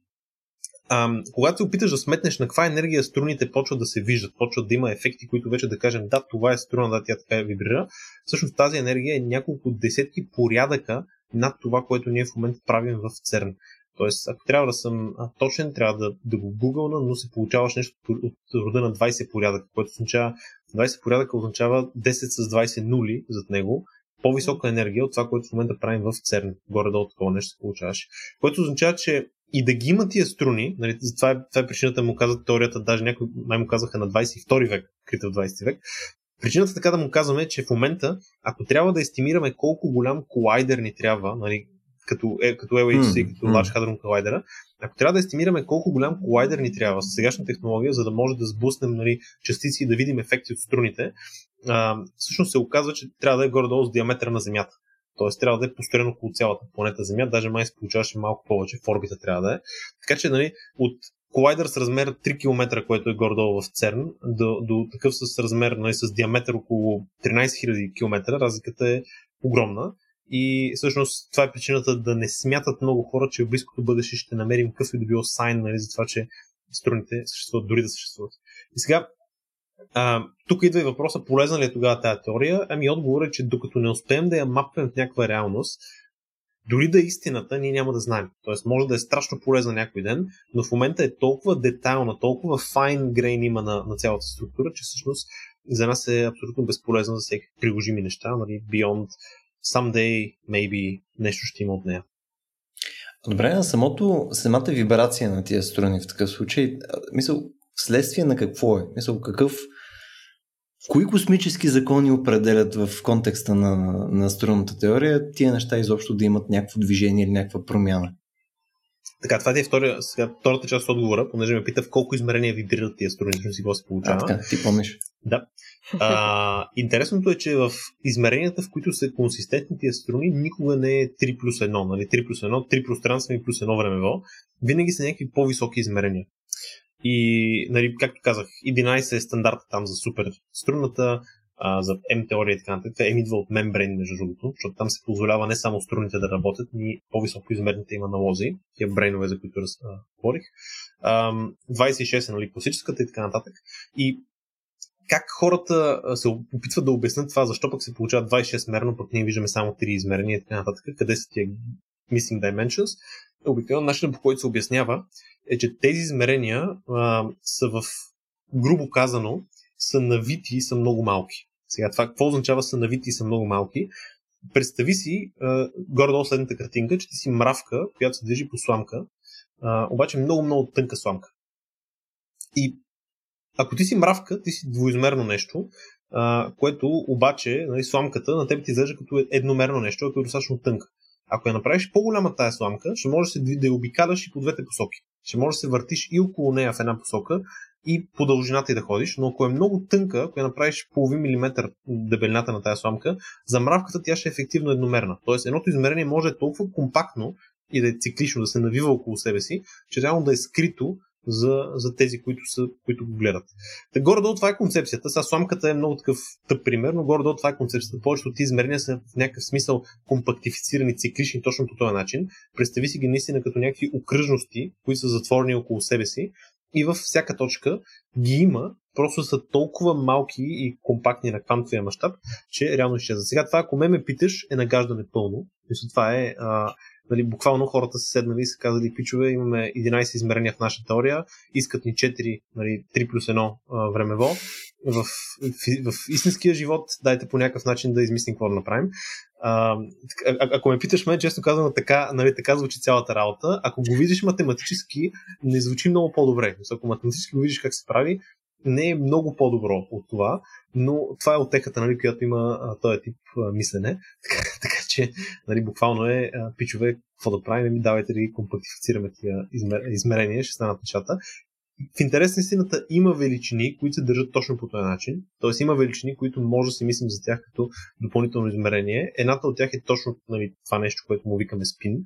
а, когато се опиташ да сметнеш на каква енергия струните почват да се виждат, почват да има ефекти, които вече да кажем, да, това е струна, да, тя така вибрира, всъщност тази енергия е няколко десетки порядъка над това, което ние в момента правим в ЦЕРН. Тоест, ако трябва да съм точен, трябва да, да го гугълна, но се получаваш нещо от рода на 20 порядъка, което означава 20 порядъка означава 10 с 20 нули зад него, по-висока енергия от това, което в момента правим в ЦЕРН. Горе-долу такова нещо се получаваш. Което означава, че и да ги има тия струни, нали, това, е, това е причината му казват теорията, даже някои май му казаха на 22 век, крита в 20 век. Причината така да му казваме е, че в момента, ако трябва да естимираме колко голям колайдер ни трябва, нали, като, е, като LHC, mm, като Large Hadron Collider, ако трябва да естимираме колко голям колайдер ни трябва с сегашна технология, за да може да сблъснем нали, частици и да видим ефекти от струните, а, всъщност се оказва, че трябва да е горе-долу с диаметъра на Земята. Тоест трябва да е построено около цялата планета Земя, даже май се получаваше малко повече, в орбита трябва да е. Така че нали, от колайдер с размер 3 км, което е гордо в ЦЕРН, до, до такъв с размер нали, с диаметър около 13 000 км, разликата е огромна. и всъщност това е причината да не смятат много хора, че в близкото бъдеще ще намерим какъв и да било сайн нали, за това, че струните съществуват, дори да съществуват. И сега, а, тук идва и въпроса, полезна ли е тогава тази теория? Ами отговор е, че докато не успеем да я мапнем в някаква реалност, дори да е истината, ние няма да знаем. Тоест, може да е страшно полезна някой ден, но в момента е толкова детайлна, толкова файн грейн има на, на цялата структура, че всъщност за нас е абсолютно безполезно за всеки приложими неща, нали, beyond someday, maybe, нещо ще има от нея. Добре, на самото, самата вибрация на тия струни в такъв случай, мисъл, вследствие на какво е? Мисъл, какъв, кои космически закони определят в контекста на, на струнната теория тия неща изобщо да имат някакво движение или някаква промяна? Така, това е втория, сега, втората част от отговора, понеже ме пита в колко измерения вибрират тия струни, си го се получава. А, така, ти помниш. Да. А, интересното е, че в измеренията, в които са консистентни тия струни, никога не е 3 плюс 1, нали? 3 плюс 1, 3 пространствени плюс 1 времево. Винаги са някакви по-високи измерения. И, нали, както казах, 11 е стандарта там за супер струната, а, за M теория и така нататък. М идва от мембрейн, между другото, защото там се позволява не само струните да работят, ни по-високо измерните има налози, тия брейнове, за които раз, а, говорих. А, 26 е нали, класическата и така нататък. И как хората се опитват да обяснят това, защо пък се получава 26 мерно, пък ние виждаме само 3 измерения и така нататък, къде са тия missing dimensions. Обикновено начинът по който се обяснява е, че тези измерения а, са в, грубо казано, са навити и са много малки. Сега това какво означава са навити и са много малки? Представи си горе-долу следната картинка, че ти си мравка, която се движи по сламка, а, обаче много-много тънка сламка. И ако ти си мравка, ти си двоизмерно нещо, а, което обаче, нали, сламката на теб ти изглежда като едномерно нещо, ако е достатъчно тънка. Ако я направиш по-голяма тая сламка, ще можеш да я обикаляш и по двете посоки. Ще можеш да се въртиш и около нея в една посока и по дължината и да ходиш, но ако е много тънка, ако я направиш половин милиметър дебелината на тази сламка, за мравката тя ще е ефективно едномерна. Тоест едното измерение може е толкова компактно и да е циклично, да се навива около себе си, че реално да е скрито за, за тези, които, са, които го гледат. Та горе-долу това е концепцията. Сега сламката е много такъв тъп пример, но горе-долу това е концепцията. Повечето от измерения са в някакъв смисъл компактифицирани, циклични точно по този начин. Представи си ги наистина като някакви окръжности, които са затворени около себе си и във всяка точка ги има, просто са толкова малки и компактни на квантовия мащаб, че реално изчезва. Сега това, ако ме ме питаш, е нагаждане пълно. Мисля, това е а, нали, буквално хората са седнали и са казали, пичове, имаме 11 измерения в нашата теория, искат ни 4, нали, 3 плюс 1 а, времево. В, в, в истинския живот дайте по някакъв начин да измислим какво да направим. А, а, ако ме питаш мен, често казвам, така, нали, така звучи цялата работа. Ако го видиш математически, не звучи много по-добре. Ако математически го видиш как се прави, не е много по-добро от това, но това е отехата, нали, която има а, този тип а, мислене. Така, така че, нали, буквално е, а, пичове, какво да правим, ми давайте да ги компактифицираме тия измер... измерения, ще станат нещата. В интерес на истината има величини, които се държат точно по този начин. Тоест има величини, които може да си мислим за тях като допълнително измерение. Едната от тях е точно нали, това нещо, което му викаме спин,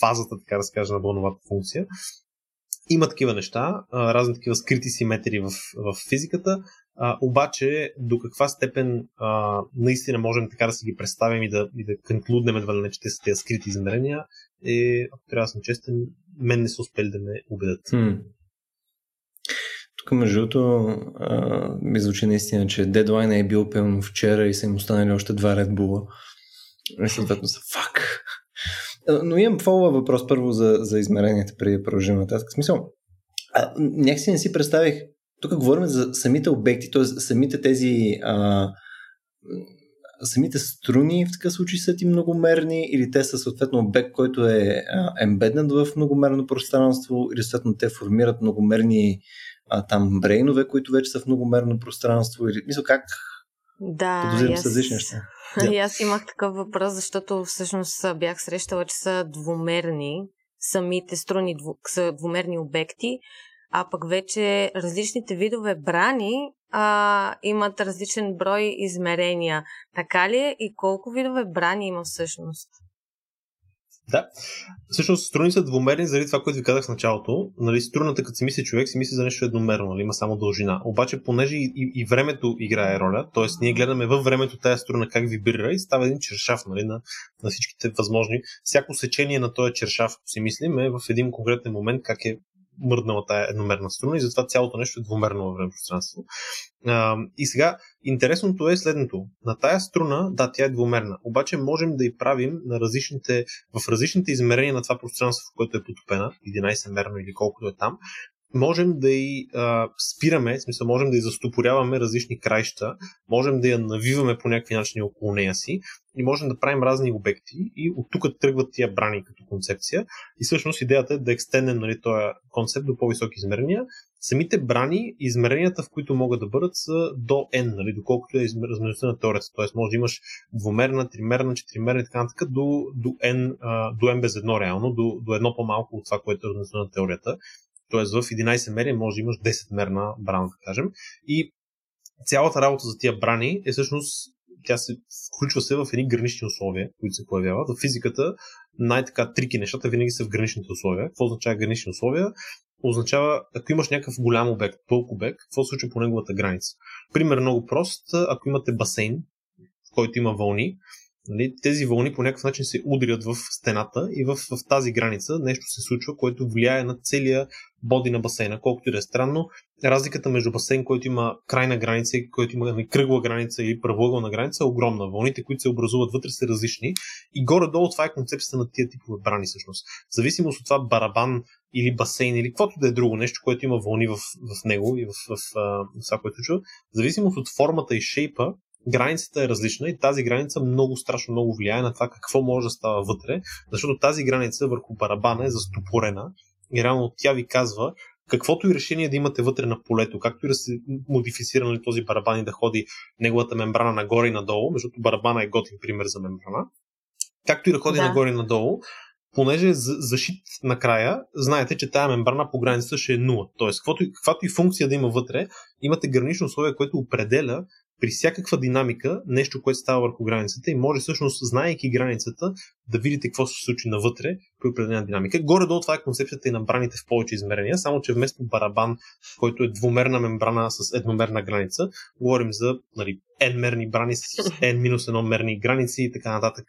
фазата, така да се каже, на бълновата функция. Има такива неща, разни такива скрити симетрии в, в физиката, а, обаче до каква степен а, наистина можем така да си ги представим и да, и да конклуднем едва не, че те са тези скрити измерения, е, ако трябва да съм честен, мен не са успели да ме убедят. Hmm. Тук, между другото, ми звучи наистина, че дедлайн е бил пълно вчера и са им останали още два Red. И съответно са фак. Но имам фолва въпрос първо за, за измеренията, преди да продължим нататък. Смисъл, а, някакси не си представих, тук говорим за самите обекти, т.е. самите тези а, самите струни в такъв случай са ти многомерни или те са съответно обект, който е ембеднат в многомерно пространство или съответно те формират многомерни а, там брейнове, които вече са в многомерно пространство или мисля как да, подозирам с различни неща. Да. И аз имах такъв въпрос, защото всъщност бях срещала, че са двумерни, самите струни дву, са двумерни обекти, а пък вече различните видове брани а, имат различен брой измерения. Така ли е и колко видове брани има всъщност? Да. Всъщност струни са двумерни заради това, което ви казах в началото. Нали, струната, като си мисли човек, си мисли за нещо едномерно, нали, има само дължина. Обаче, понеже и, и, и времето играе роля, т.е. ние гледаме във времето тая струна как вибрира и става един чершав нали, на, на всичките възможни. Всяко сечение на този чершав, ако си мислим, е в един конкретен момент как е мръднала тая едномерна струна и затова цялото нещо е двумерно във време пространство. И сега, интересното е следното. На тая струна, да, тя е двумерна, обаче можем да и правим на различните, в различните измерения на това пространство, в което е потопена, 11-мерно или колкото е там, можем да и а, спираме, в смисъл можем да и застопоряваме различни краища, можем да я навиваме по някакви начини около нея си и можем да правим разни обекти и от тук тръгват тия брани като концепция и всъщност идеята е да екстендем нали, този концепт до по-високи измерения. Самите брани, измеренията, в които могат да бъдат са до n, нали, доколкото е размерността на теорията. Тоест може да имаш двумерна, тримерна, четиримерна и така нататък до, до, n, до n без едно реално, до, до едно по-малко от това, което е размерността на теорията. Тоест в 11 мери може да имаш 10 мерна брана, да кажем. И цялата работа за тия брани е всъщност тя се включва се в едни гранични условия, които се появяват. В физиката най-така трики нещата винаги са в граничните условия. Какво означава гранични условия? Означава, ако имаш някакъв голям обект, пълк обект, какво се случва по неговата граница? Пример много прост, ако имате басейн, в който има вълни, Нали, тези вълни по някакъв начин се удрят в стената и в, в тази граница нещо се случва, което влияе на целия боди на басейна. Колкото и да е странно, разликата между басейн, който има крайна граница и който има нали, кръгла граница или правоъгълна граница е огромна. Вълните, които се образуват вътре са различни и горе-долу това е концепцията на тия типове брани всъщност. В зависимост от това барабан или басейн или каквото да е друго нещо, което има вълни в, в него и в, в, в, в това, което чува, в зависимост от формата и шейпа, границата е различна и тази граница много страшно много влияе на това какво може да става вътре, защото тази граница върху барабана е застопорена и реално тя ви казва каквото и решение да имате вътре на полето, както и да се модифицира нали, този барабан и да ходи неговата мембрана нагоре и надолу, защото барабана е готин пример за мембрана, както и да ходи да. нагоре и надолу, понеже е защит накрая, знаете, че тая мембрана по границата ще е 0. Тоест, каквото, каквато и функция да има вътре, имате гранично условие, което определя при всякаква динамика нещо, което става върху границата и може всъщност, знаейки границата, да видите какво се случи навътре при определена динамика. Горе-долу това е концепцията и на браните в повече измерения, само че вместо барабан, който е двумерна мембрана с едномерна граница, говорим за нали, n-мерни брани с n-1 мерни граници и така нататък.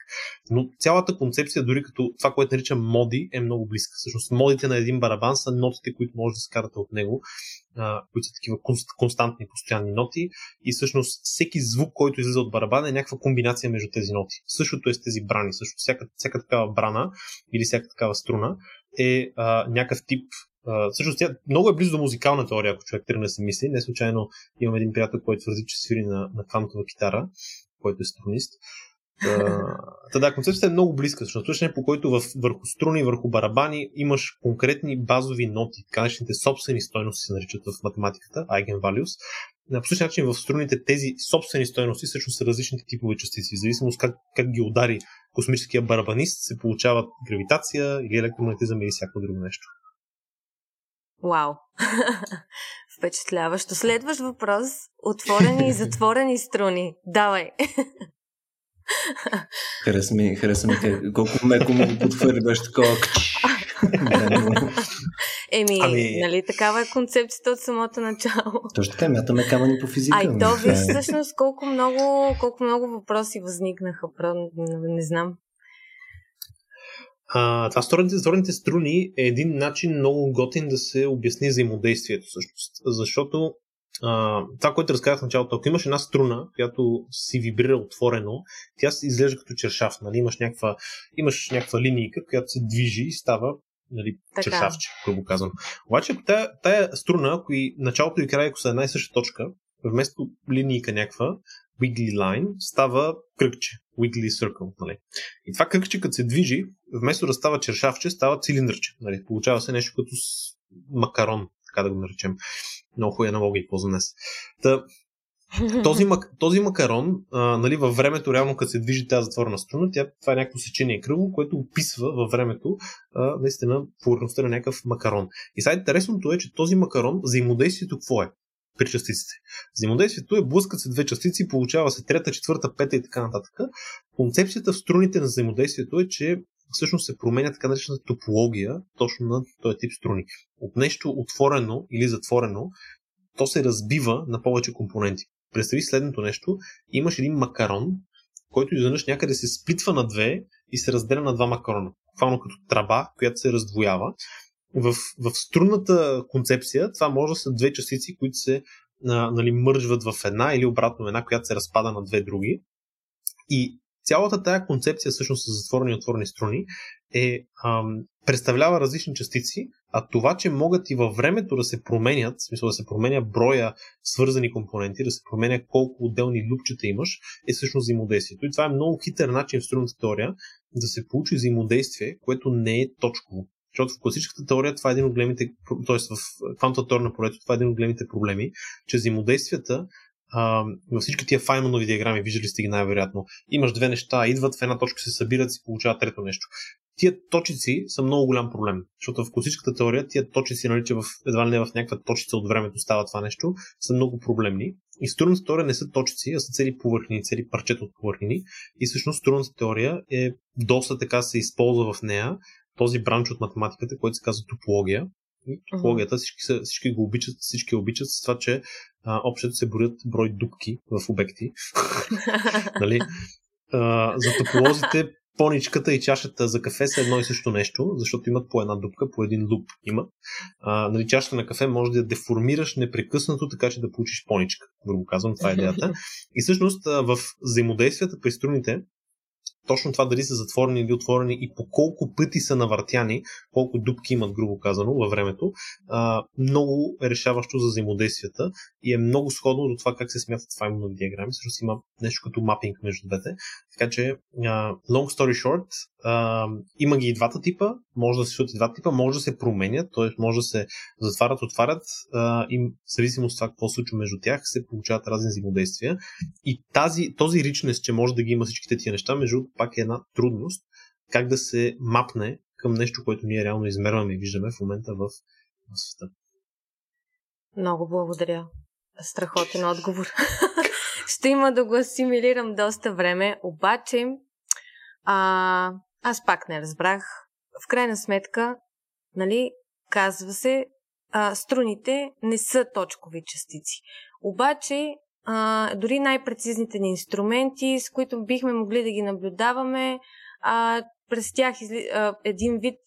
Но цялата концепция, дори като това, което наричам моди, е много близка. Всъщност, модите на един барабан са нотите, които може да скарате от него които са такива константни, постоянни ноти и всъщност всеки звук, който излиза от барабана е някаква комбинация между тези ноти. Същото е с тези брани. Също всяка, всяка такава брана или всяка такава струна е а, някакъв тип Uh, всъщност тя много е близо до музикална теория, ако човек тръгне да се мисли. Не случайно имам един приятел, който твърди, че свири на, на квантова китара, който е струнист. Та да, концепцията е много близка, защото начинът по който в, върху струни, върху барабани имаш конкретни базови ноти, така наречените собствени стойности се наричат в математиката, eigenvalues. На същия начин в струните тези собствени стойности всъщност са различните типове частици. В зависимост как, как ги удари космическия барабанист, се получават гравитация или електромагнетизъм или всяко друго нещо. Вау! Впечатляващо. Следващ въпрос. Отворени и затворени струни. Давай! Хареса ми, хареса ми колко меко му го подхвърли, беше такова. Еми, ами... нали такава е концепцията от самото начало. Точно така, мятаме камъни по физика. Ай, то виж всъщност колко много, колко много въпроси възникнаха. Не, не знам. А, това стороните, стороните струни е един начин много готин да се обясни взаимодействието всъщност. Защото а, това, което разказах в началото, ако имаш една струна, която си вибрира отворено, тя се изглежда като чершав. Нали? Имаш, някаква, имаш някаква линийка, която се движи и става нали, чершавче, грубо казвам. Обаче, ако тая, тая струна, ако и началото и края са една и съща точка, вместо линийка някаква, wiggly line, става кръгче, wiggly circle. Нали. И това кръгче, като се движи, вместо да става чершавче, става цилиндърче. Нали. Получава се нещо като макарон, така да го наречем. Много хубави аналогии за днес. Та, този, този макарон, а, нали, във времето, реално като се движи тази затворена струна, тя, това е някакво сечение кръгло, което описва във времето а, наистина повърхността на някакъв макарон. И сега интересното е, че този макарон, взаимодействието какво е? при частиците. Взаимодействието е блъскат се две частици, получава се трета, четвърта, пета и така нататък. Концепцията в струните на взаимодействието е, че всъщност се променя така наречената топология точно на този тип струни. От нещо отворено или затворено, то се разбива на повече компоненти. Представи следното нещо. Имаш един макарон, който изведнъж някъде се сплитва на две и се разделя на два макарона. Буквално като траба, която се раздвоява. В, в струнната концепция това може да са две частици, които се а, нали, мържват в една или обратно една, която се разпада на две други. И цялата тая концепция всъщност с затворени и отворени струни е, ам, представлява различни частици, а това, че могат и във времето да се променят, в смисъл да се променя броя свързани компоненти, да се променя колко отделни лупчета имаш, е всъщност взаимодействието. И това е много хитър начин в струнната теория да се получи взаимодействие, което не е точково. Защото в класическата теория това е един от големите, т.е. в квантовата теория на полето това е един от големите проблеми, че взаимодействията а, във всички тия файманови диаграми, виждали сте ги най-вероятно, имаш две неща, идват в една точка, се събират и се получава трето нещо. Тия точици са много голям проблем, защото в класическата теория тия точици, нали, че в, едва ли не в някаква точица от времето става това нещо, са много проблемни. И струнната теория не са точици, а са цели повърхни, цели парчета от повърхни. И всъщност струнната теория е доста така се използва в нея този бранч от математиката, който се казва топология. И топологията всички, са, всички го обичат, всички обичат с това, че а, общото се борят брой дупки в обекти. нали? а, за тополозите поничката и чашата за кафе са едно и също нещо, защото имат по една дупка, по един луп имат. А, нали, чашата на кафе може да я деформираш непрекъснато, така че да получиш поничка. Грубо казвам, това е идеята. И всъщност в взаимодействията при струните точно това дали са затворени или отворени и по колко пъти са навъртяни, колко дупки имат, грубо казано, във времето, а, много е решаващо за взаимодействията и е много сходно до това как се смятат файмонови диаграми. Също има нещо като мапинг между двете. Така че, а, long story short, а, има ги и двата типа, може да се и двата типа, може да се променят, т.е. може да се затварят, отварят а, и в зависимост от това какво се случва между тях, се получават разни взаимодействия. И тази, този ричнес, че може да ги има всичките тия неща, между пак е една трудност, как да се мапне към нещо, което ние реално измерваме и виждаме в момента в, в света. Много благодаря. Страхотен отговор. Ще има да го асимилирам доста време, обаче а, аз пак не разбрах. В крайна сметка, нали, казва се, а, струните не са точкови частици. Обаче, а, дори най-прецизните ни инструменти, с които бихме могли да ги наблюдаваме, а, през тях изли, а, един вид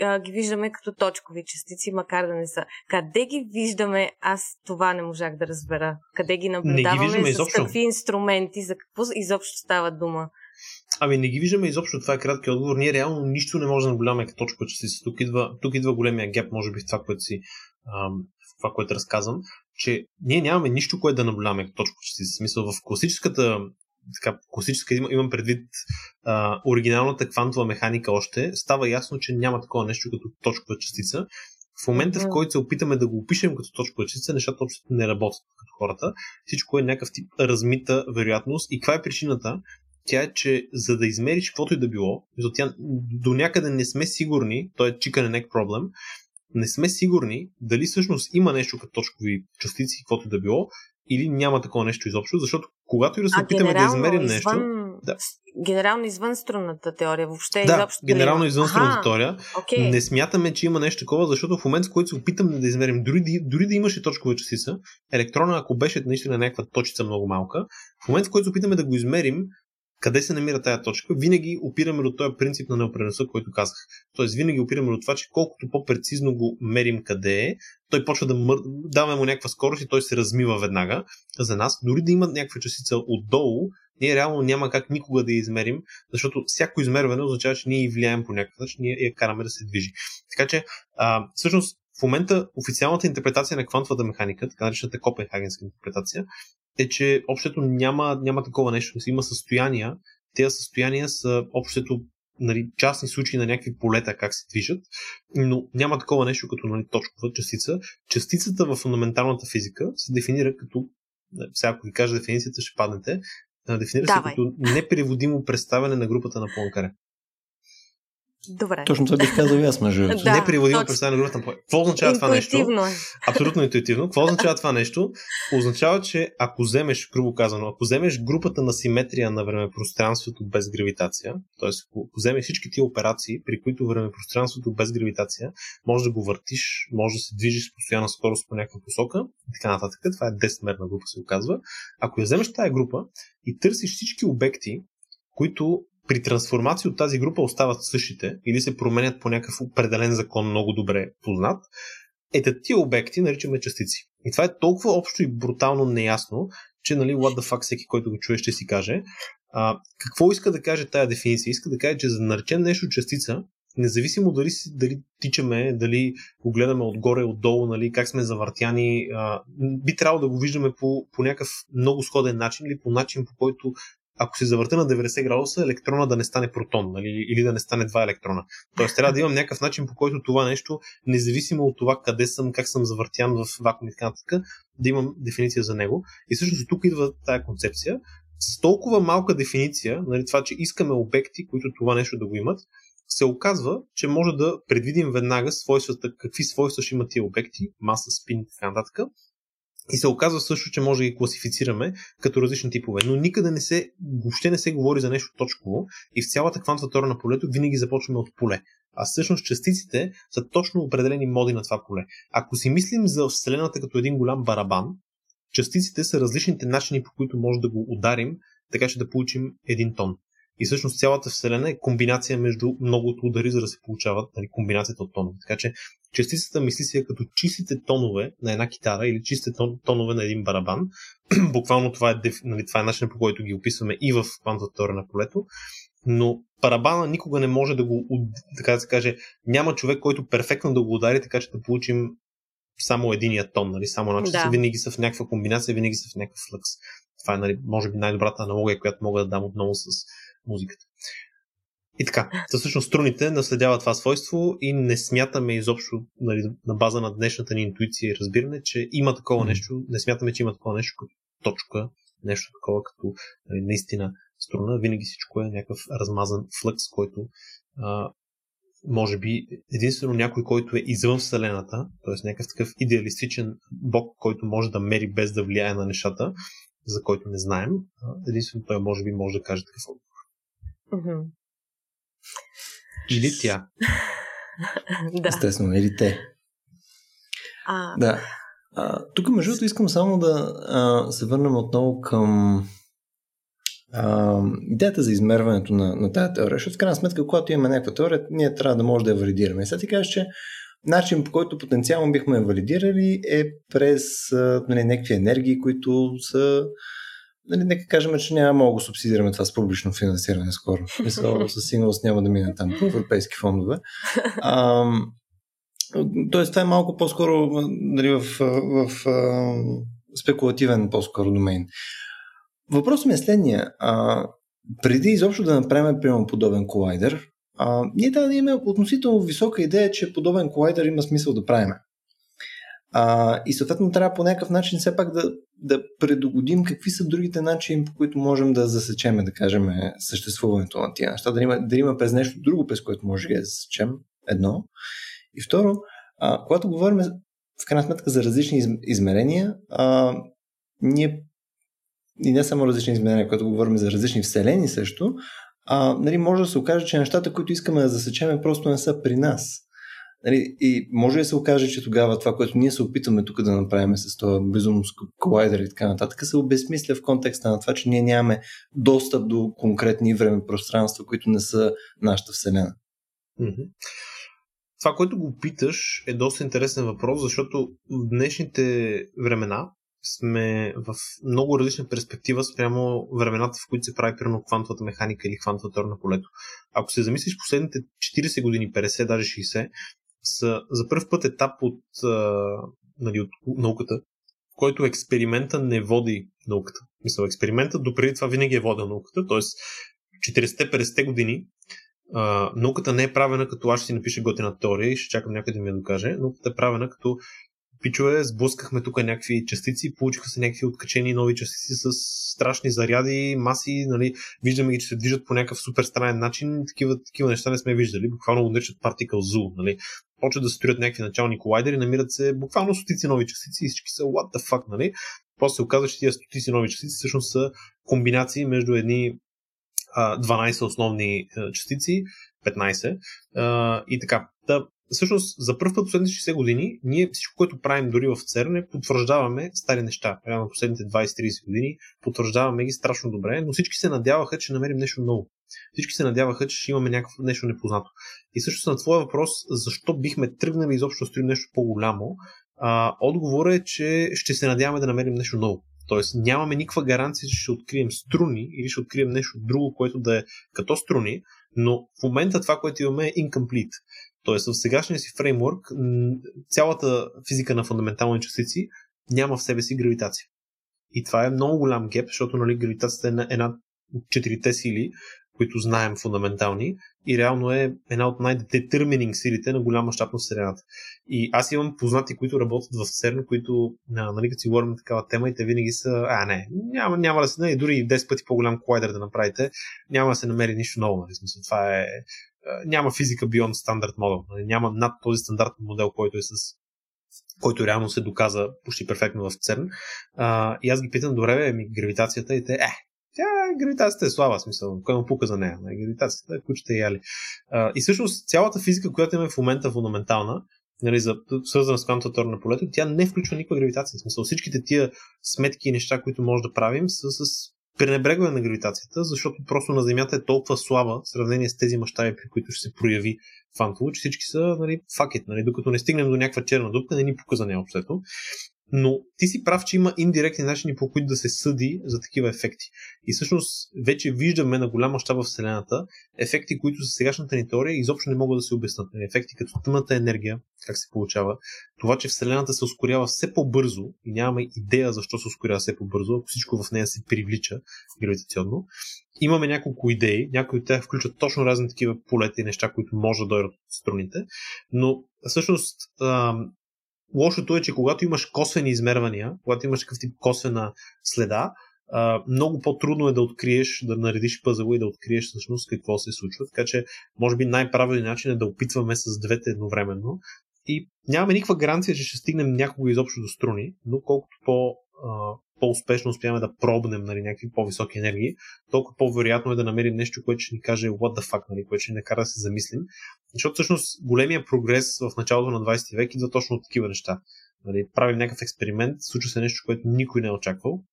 а, ги виждаме като точкови частици, макар да не са. Къде ги виждаме? Аз това не можах да разбера. Къде ги наблюдаваме? Не ги с изобщо. какви инструменти? За какво изобщо става дума? Ами не ги виждаме изобщо, това е краткият отговор. Ние реално нищо не можем да наблюдаваме като точка частица. Тук идва, тук идва големия геп, може би в това, което си ам, в това, което разказвам, че ние нямаме нищо, което да наблюдаваме като точка частица. Смисъл в класическата така, класическа, имам предвид а, оригиналната квантова механика още, става ясно, че няма такова нещо като точкова частица. В момента, в който се опитаме да го опишем като точкова частица, нещата общо не работят като хората. Всичко е някакъв тип размита вероятност. И каква е причината? Тя е, че за да измериш каквото и да било, тя, до някъде не сме сигурни, то е chicken and egg проблем, не сме сигурни дали всъщност има нещо като точкови частици, каквото и да било, или няма такова нещо изобщо, защото когато и да се опитаме да измерим извън, нещо... Да. Генерално извън струнната теория, въобще да, изобщо. Генерално извън струнната теория. Okay. Не смятаме, че има нещо такова, защото в момента, в който се опитаме да измерим, дори, дори да имаше точкова частица, електрона, ако беше наистина някаква точица много малка, в момента, в който се опитаме да го измерим, къде се намира тая точка, винаги опираме до този принцип на неопределеността, който казах. Тоест, винаги опираме до това, че колкото по-прецизно го мерим къде е, той почва да мър... даваме му някаква скорост и той се размива веднага. За нас, дори да има някаква частица отдолу, ние реално няма как никога да я измерим, защото всяко измерване означава, че ние влияем по някакъв начин, ние я караме да се движи. Така че, а, всъщност, в момента официалната интерпретация на квантовата механика, така наречената Копенхагенска интерпретация, е, че общото няма, няма такова нещо. Има състояния. Тези състояния са общото нали, частни случаи на някакви полета как се движат, но няма такова нещо като нали, точкова частица. Частицата в фундаменталната физика се дефинира като, сега ако ви кажа дефиницията, ще паднете, дефинира Давай. се като непреводимо представяне на групата на Пуанкаре. Добре. Точно това бих казал и аз, между Да, не точно. представяне на групата. Какво означава това нещо? Интуитивно е. Абсолютно интуитивно. Какво означава това нещо? Означава, че ако вземеш, грубо казано, ако вземеш групата на симетрия на времепространството без гравитация, т.е. ако вземеш всички тия операции, при които времепространството без гравитация, може да го въртиш, може да се движиш с постоянна скорост по някаква посока и така нататък. Това е 10-мерна група, се оказва. Ако я вземеш тая група и търсиш всички обекти, които при трансформация от тази група остават същите или се променят по някакъв определен закон много добре познат, ето тия обекти наричаме частици. И това е толкова общо и брутално неясно, че нали, what the fuck всеки, който го чуе, ще си каже. А, какво иска да каже тая дефиниция? Иска да каже, че за да наречем нещо частица, независимо дали, дали тичаме, дали го гледаме отгоре, отдолу, нали, как сме завъртяни, а, би трябвало да го виждаме по, по някакъв много сходен начин или по начин, по който ако се завърта на 90 градуса, електрона да не стане протон, нали, или да не стане два електрона. Тоест трябва да имам някакъв начин, по който това нещо, независимо от това къде съм, как съм завъртян в вакуум и така нататък, да имам дефиниция за него. И всъщност тук идва тая концепция. С толкова малка дефиниция, нали, това, че искаме обекти, които това нещо да го имат, се оказва, че може да предвидим веднага свойствата, какви свойства ще имат тия обекти, маса, спин и така нататък. И се оказва също, че може да ги класифицираме като различни типове. Но никъде не се, въобще не се говори за нещо точково и в цялата квантова теория на полето винаги започваме от поле. А всъщност частиците са точно определени моди на това поле. Ако си мислим за Вселената като един голям барабан, частиците са различните начини, по които може да го ударим, така че да получим един тон. И всъщност цялата Вселена е комбинация между многото удари, за да се получават нали, комбинацията от тонове. Така че частицата мисли си я като чистите тонове на една китара или чистите тон, тонове на един барабан. Буквално това е, нали, това е начинът по който ги описваме и в квантовата теория на полето. Но барабана никога не може да го, така да се каже, няма човек, който перфектно да го удари, така че да получим само единия тон, нали? само Да. да. винаги са в някаква комбинация, винаги са в някакъв флъкс. Това е, нали, може би, най-добрата аналогия, която мога да дам отново с музиката. И така, та всъщност струните наследяват това свойство и не смятаме изобщо нали, на база на днешната ни интуиция и разбиране, че има такова нещо, не смятаме, че има такова нещо като точка, нещо такова като нали, наистина струна. Винаги всичко е някакъв размазан флъкс, който а, може би единствено някой, който е извън Вселената, т.е. някакъв такъв идеалистичен бог, който може да мери без да влияе на нещата, за който не знаем, единствено той може би може да каже такъв отговор. Мгм. Или тя. Да. Естествено, или те. А, Да. А, тук, между другото, искам само да а, се върнем отново към а, идеята за измерването на, на тази теория. Защото в крайна сметка, когато имаме някаква теория, ние трябва да може да я валидираме. И сега ти кажеш, че начин по който потенциално бихме я валидирали е през а, нали, някакви енергии, които са Нали, нека кажем, че няма много да субсидираме това с публично финансиране скоро. Мисля, със сигурност няма да мине там по европейски фондове. А, Тоест, това е малко по-скоро нали, в, в, в спекулативен по-скоро домейн. Въпросът ми е следния. А, преди изобщо да направим, примерно, подобен колайдер, а, ние трябва да имаме относително висока идея, че подобен колайдер има смисъл да правим. А, и съответно трябва по някакъв начин все пак да, да предогодим какви са другите начини, по които можем да засечеме, да кажем, съществуването на тия неща. Дали има, дали има през нещо друго, през което може да засечем. Едно. И второ, а, когато говорим в крайна сметка за различни из, измерения, а, ние и не само различни измерения, когато говорим за различни вселени също, а, нали, може да се окаже, че нещата, които искаме да засечем, просто не са при нас. Нали, и може да се окаже, че тогава това, което ние се опитваме тук да направим с този безумно колайдер и така нататък, се обезмисля в контекста на това, че ние нямаме достъп до конкретни време пространства, които не са нашата вселена. Това, което го питаш, е доста интересен въпрос, защото в днешните времена сме в много различна перспектива спрямо времената, в които се прави примерно квантовата механика или квантовата на полето. Ако се замислиш последните 40 години, 50, даже 60, са за първ път етап от, а, нали, от науката, в който експеримента не води науката. Мисля, експериментът допреди това винаги е водил науката, т.е. 40-50 години Uh, науката не е правена като аз ще си напиша готина теория и ще чакам някой да ми я докаже. Науката е правена като пичове, сблъскахме тук някакви частици, получиха се някакви откачени нови частици с страшни заряди, маси, нали, виждаме ги, че се движат по някакъв супер странен начин, такива, такива неща не сме виждали, буквално наричат Particle Zoo, нали. Почват да строят някакви начални колайдери, намират се буквално стотици нови частици и всички са what the fuck, нали. После се оказва, че тези стотици нови частици всъщност са комбинации между едни 12 основни частици, 15 и така. Та, всъщност, за първ път последните 60 години, ние всичко, което правим дори в ЦЕРН, потвърждаваме стари неща. Реално последните 20-30 години потвърждаваме ги страшно добре, но всички се надяваха, че намерим нещо ново. Всички се надяваха, че ще имаме някакво нещо непознато. И също на твоя въпрос, защо бихме тръгнали изобщо да строим нещо по-голямо, а, отговорът е, че ще се надяваме да намерим нещо ново. Тоест нямаме никаква гаранция, че ще открием струни или ще открием нещо друго, което да е като струни, но в момента това, което имаме е incomplete. Тоест в сегашния си фреймворк цялата физика на фундаментални частици няма в себе си гравитация. И това е много голям геп, защото нали, гравитацията е една от четирите сили, които знаем фундаментални и реално е една от най-детермининг силите на голям мащаб на Вселената. И аз имам познати, които работят в ЦЕРН, които, нали, като си говорим на такава тема и те винаги са, а не, няма, няма да се, не, дори 10 пъти по-голям колайдер да направите, няма да се намери нищо ново. Нали, смисъл, това е, няма физика beyond стандарт модел. Нали, няма над този стандартен модел, който е с който реално се доказа почти перфектно в ЦЕРН. А, и аз ги питам, добре, ми гравитацията и те, е, гравитацията е слаба, смисъл, кой му пука за нея. Не, гравитацията е кучета и яли. И всъщност цялата физика, която имаме в момента фундаментална, нали, за, свързана с квантовата на полето, тя не включва никаква гравитация. В смисъл, всичките тия сметки и неща, които може да правим, са с пренебрегване на гравитацията, защото просто на Земята е толкова слаба в сравнение с тези мащаби, при които ще се прояви квантово, че всички са нали, факет. Нали, докато не стигнем до някаква черна дупка, не ни показа нея общото. Но ти си прав, че има индиректни начини по които да се съди за такива ефекти. И всъщност вече виждаме на голяма щаба в Вселената ефекти, които за сегашната ни теория изобщо не могат да се обяснат. Ефекти като тъмната енергия, как се получава, това, че Вселената се ускорява все по-бързо и нямаме идея защо се ускорява все по-бързо, ако всичко в нея се привлича гравитационно. Имаме няколко идеи, някои от тях включват точно разни такива полета и неща, които може да дойдат от струните, но всъщност Лошото е, че когато имаш косвени измервания, когато имаш такъв тип косвена следа, много по-трудно е да откриеш, да наредиш пъзъл и да откриеш всъщност какво се случва. Така че, може би най-правилният начин е да опитваме с двете едновременно. И нямаме никаква гаранция, че ще стигнем някога изобщо до струни, но колкото по, по-успешно успяваме да пробнем нали, някакви по-високи енергии, толкова по-вероятно е да намерим нещо, което ще ни каже what the fuck, нали, което ще ни накара да се замислим. Защото всъщност големия прогрес в началото на 20 век идва точно от такива неща. Нали, правим някакъв експеримент, случва се нещо, което никой не е очаквал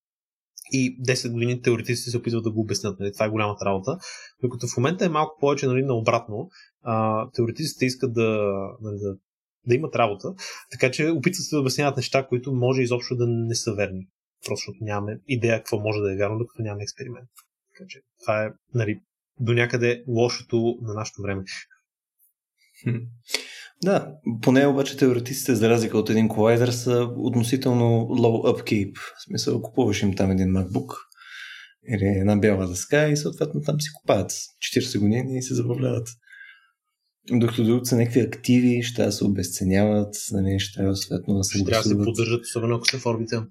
и 10 години теоретиците се опитват да го обяснят. Нали? Това е голямата работа. Докато в момента е малко повече нали, наобратно. А, теоретиците искат да, нали, да, да имат работа, така че опитват се да обясняват неща, които може изобщо да не са верни. Просто нямаме идея какво може да е вярно, докато нямаме експеримент. Така че това е нали, до някъде лошото на нашето време. Да, поне обаче теоретиците, за разлика от един колайдер, са относително low upkeep. В смисъл, купуваш им там един MacBook или една бяла дъска и съответно там си купаят 40 години и се забавляват. Докато другото са някакви активи, ще да се обесценяват, нали, ще трябва съответно да се Ще трябва да се поддържат, особено ако са в орбита.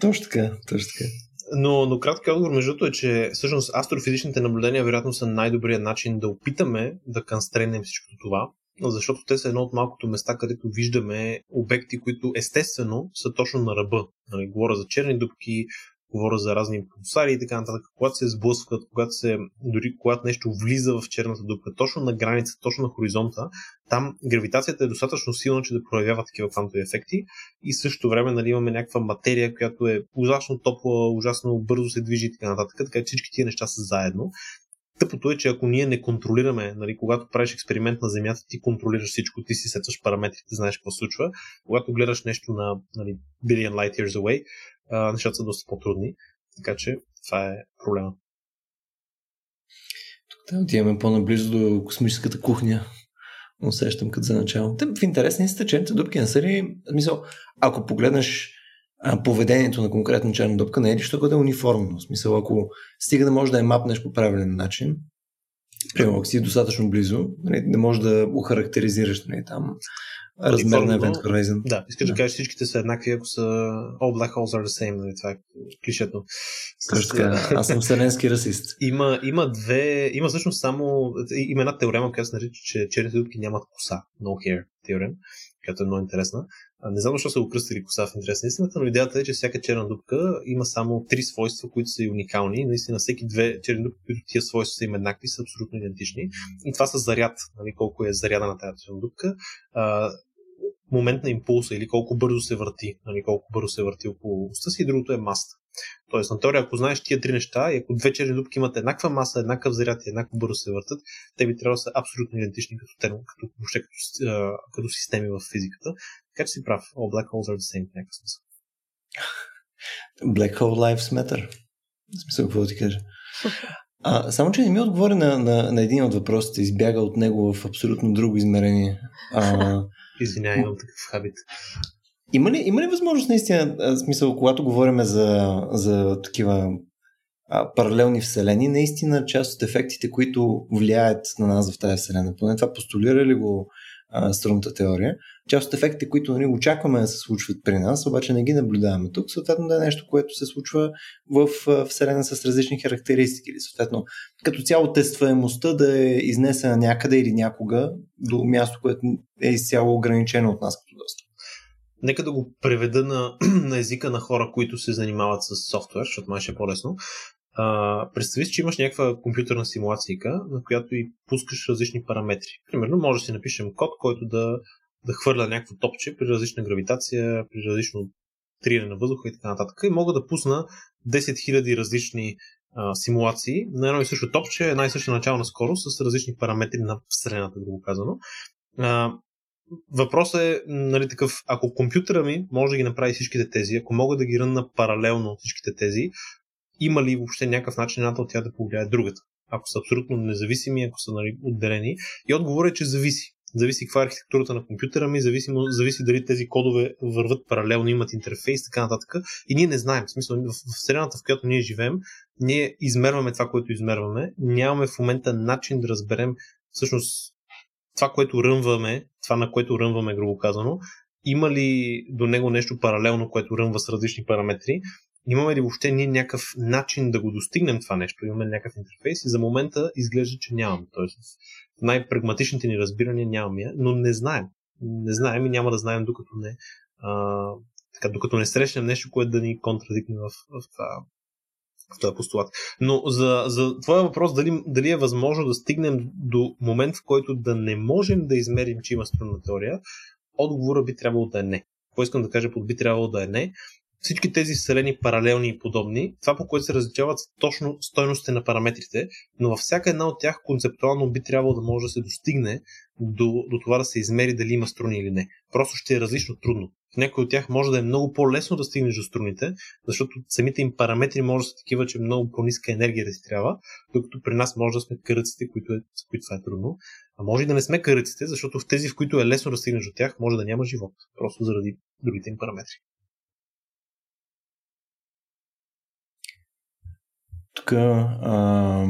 Точно така, точно така. Но, но краткият отговор между е, че всъщност астрофизичните наблюдения вероятно са най-добрият начин да опитаме да констрейнем всичко това, защото те са едно от малкото места, където виждаме обекти, които естествено са точно на ръба. Нали, говоря за черни дубки, говоря за разни пулсари и така нататък, когато се сблъскват, когато се, дори когато нещо влиза в черната дупка, точно на граница, точно на хоризонта, там гравитацията е достатъчно силна, че да проявява такива квантови ефекти и също време нали, имаме някаква материя, която е ужасно топла, ужасно бързо се движи и така нататък, така че всички тия неща са заедно. Тъпото е, че ако ние не контролираме, нали, когато правиш експеримент на Земята, ти контролираш всичко, ти си сетваш параметрите, знаеш какво случва. Когато гледаш нещо на нали, billion light years away, а, нещата са доста по-трудни. Така че това е проблема. Тук да отиваме по-наблизо до космическата кухня. Усещам като за начало. Те, в интерес на черните дупки не са ли... Смисъл, ако погледнеш а, поведението на конкретна черна дупка, не е ли ще да е униформно? В смисъл, ако стига да може да я мапнеш по правилен начин Примерно, ако си достатъчно близо, нали, не можеш да охарактеризираш нали, там размер на Event Horizon. Да, искаш да. да кажеш всичките са еднакви, ако са All Black Holes are the same, нали, това е клишето. Също така, аз съм вселенски расист. Има, има две, има всъщност само, има една теорема, която се нарича, че черните дупки нямат коса, no hair теорем, която е много интересна. Не знам защо са го кръстили коса в интерес на истината, но идеята е, че всяка черна дупка има само три свойства, които са уникални. Наистина, всеки две черни дупки, които тия свойства са им еднакви, са абсолютно идентични. И това са заряд, нали, колко е заряда на тази черна дупка момент на импулса или колко бързо се върти, нали, колко бързо се върти около уста си и другото е маста. Тоест, на теория, ако знаеш тия три неща и ако две черни дупки имат еднаква маса, еднакъв заряд и еднакво бързо се въртат, те би трябвало да са абсолютно идентични като, термо, като, въобще, като, като системи в физиката. Така че си прав. All black holes are the same в някакъв смисъл. Black hole lives matter. В смисъл, какво ти кажа? А, само, че не ми отговори на, на, на един от въпросите, избяга от него в абсолютно друго измерение. А, Извинявай, имам такъв хабит. Има ли, има ли възможност наистина, смисъл, когато говорим за, за такива а, паралелни вселени, наистина част от ефектите, които влияят на нас в тази вселена, поне това постулира ли го а, теория, част от ефектите, които нали, очакваме да се случват при нас, обаче не ги наблюдаваме тук, съответно да е нещо, което се случва в Вселена с различни характеристики. Или съответно, като цяло тестваемостта да е изнесена някъде или някога до място, което е изцяло ограничено от нас като достъп. Нека да го преведа на, на езика на хора, които се занимават с софтуер, защото май ще е по-лесно. А, представи си, че имаш някаква компютърна симулация, на която и пускаш различни параметри. Примерно, може да си напишем код, който да да хвърля някакво топче при различна гравитация, при различно триене на въздуха и така нататък. И мога да пусна 10 000 различни а, симулации на едно и също топче, една и съща начална скорост с различни параметри на Вселената, грубо казано. А, въпросът е, нали, такъв, ако компютъра ми може да ги направи всичките тези, ако мога да ги рънна паралелно всичките тези, има ли въобще някакъв начин едната от тях да повлияе другата? Ако са абсолютно независими, ако са нали, отделени. И отговорът е, че зависи зависи каква е архитектурата на компютъра ми, зависи, зависи дали тези кодове върват паралелно, имат интерфейс, така нататък. И ние не знаем. В смисъл, в вселената, в която ние живеем, ние измерваме това, което измерваме. Нямаме в момента начин да разберем всъщност това, което ръмваме, това на което ръмваме, грубо казано, има ли до него нещо паралелно, което ръмва с различни параметри имаме ли въобще ние някакъв начин да го достигнем това нещо, имаме ли някакъв интерфейс и за момента изглежда, че нямаме. Тоест, най-прагматичните ни разбирания нямаме, но не знаем. Не знаем и няма да знаем докато не, а, така, докато не срещнем нещо, което да ни контрадикне в, в това в този постулат. Но за, за твоя въпрос, дали, дали е възможно да стигнем до момент, в който да не можем да измерим, че има струнна теория, отговора би трябвало да е не. Какво искам да кажа под би трябвало да е не? всички тези вселени паралелни и подобни, това по което се различават точно стойностите на параметрите, но във всяка една от тях концептуално би трябвало да може да се достигне до, до това да се измери дали има струни или не. Просто ще е различно трудно. В някои от тях може да е много по-лесно да стигнеш до струните, защото самите им параметри може да са такива, че много по-ниска енергия да ти трябва, докато при нас може да сме къръците, които, е, с които това е трудно. А може и да не сме къръците, защото в тези, в които е лесно да стигнеш до тях, може да няма живот, просто заради другите им параметри. тук а,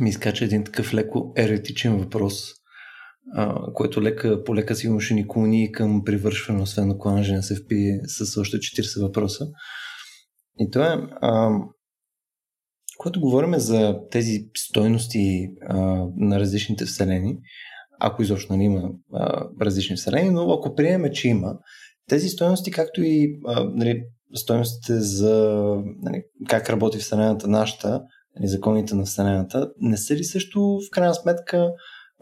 ми изкача един такъв леко еретичен въпрос, а, който лека, полека сигурно ще ни клони към привършване, освен ако Анжи не се впие с още 40 въпроса. И това е, а, когато говорим за тези стойности а, на различните вселени, ако изобщо нали, има а, различни вселени, но ако приемем, че има, тези стойности, както и а, нали, стоеностите за нали, как работи Вселената нашата, нали, законите на Вселената, не са ли също в крайна сметка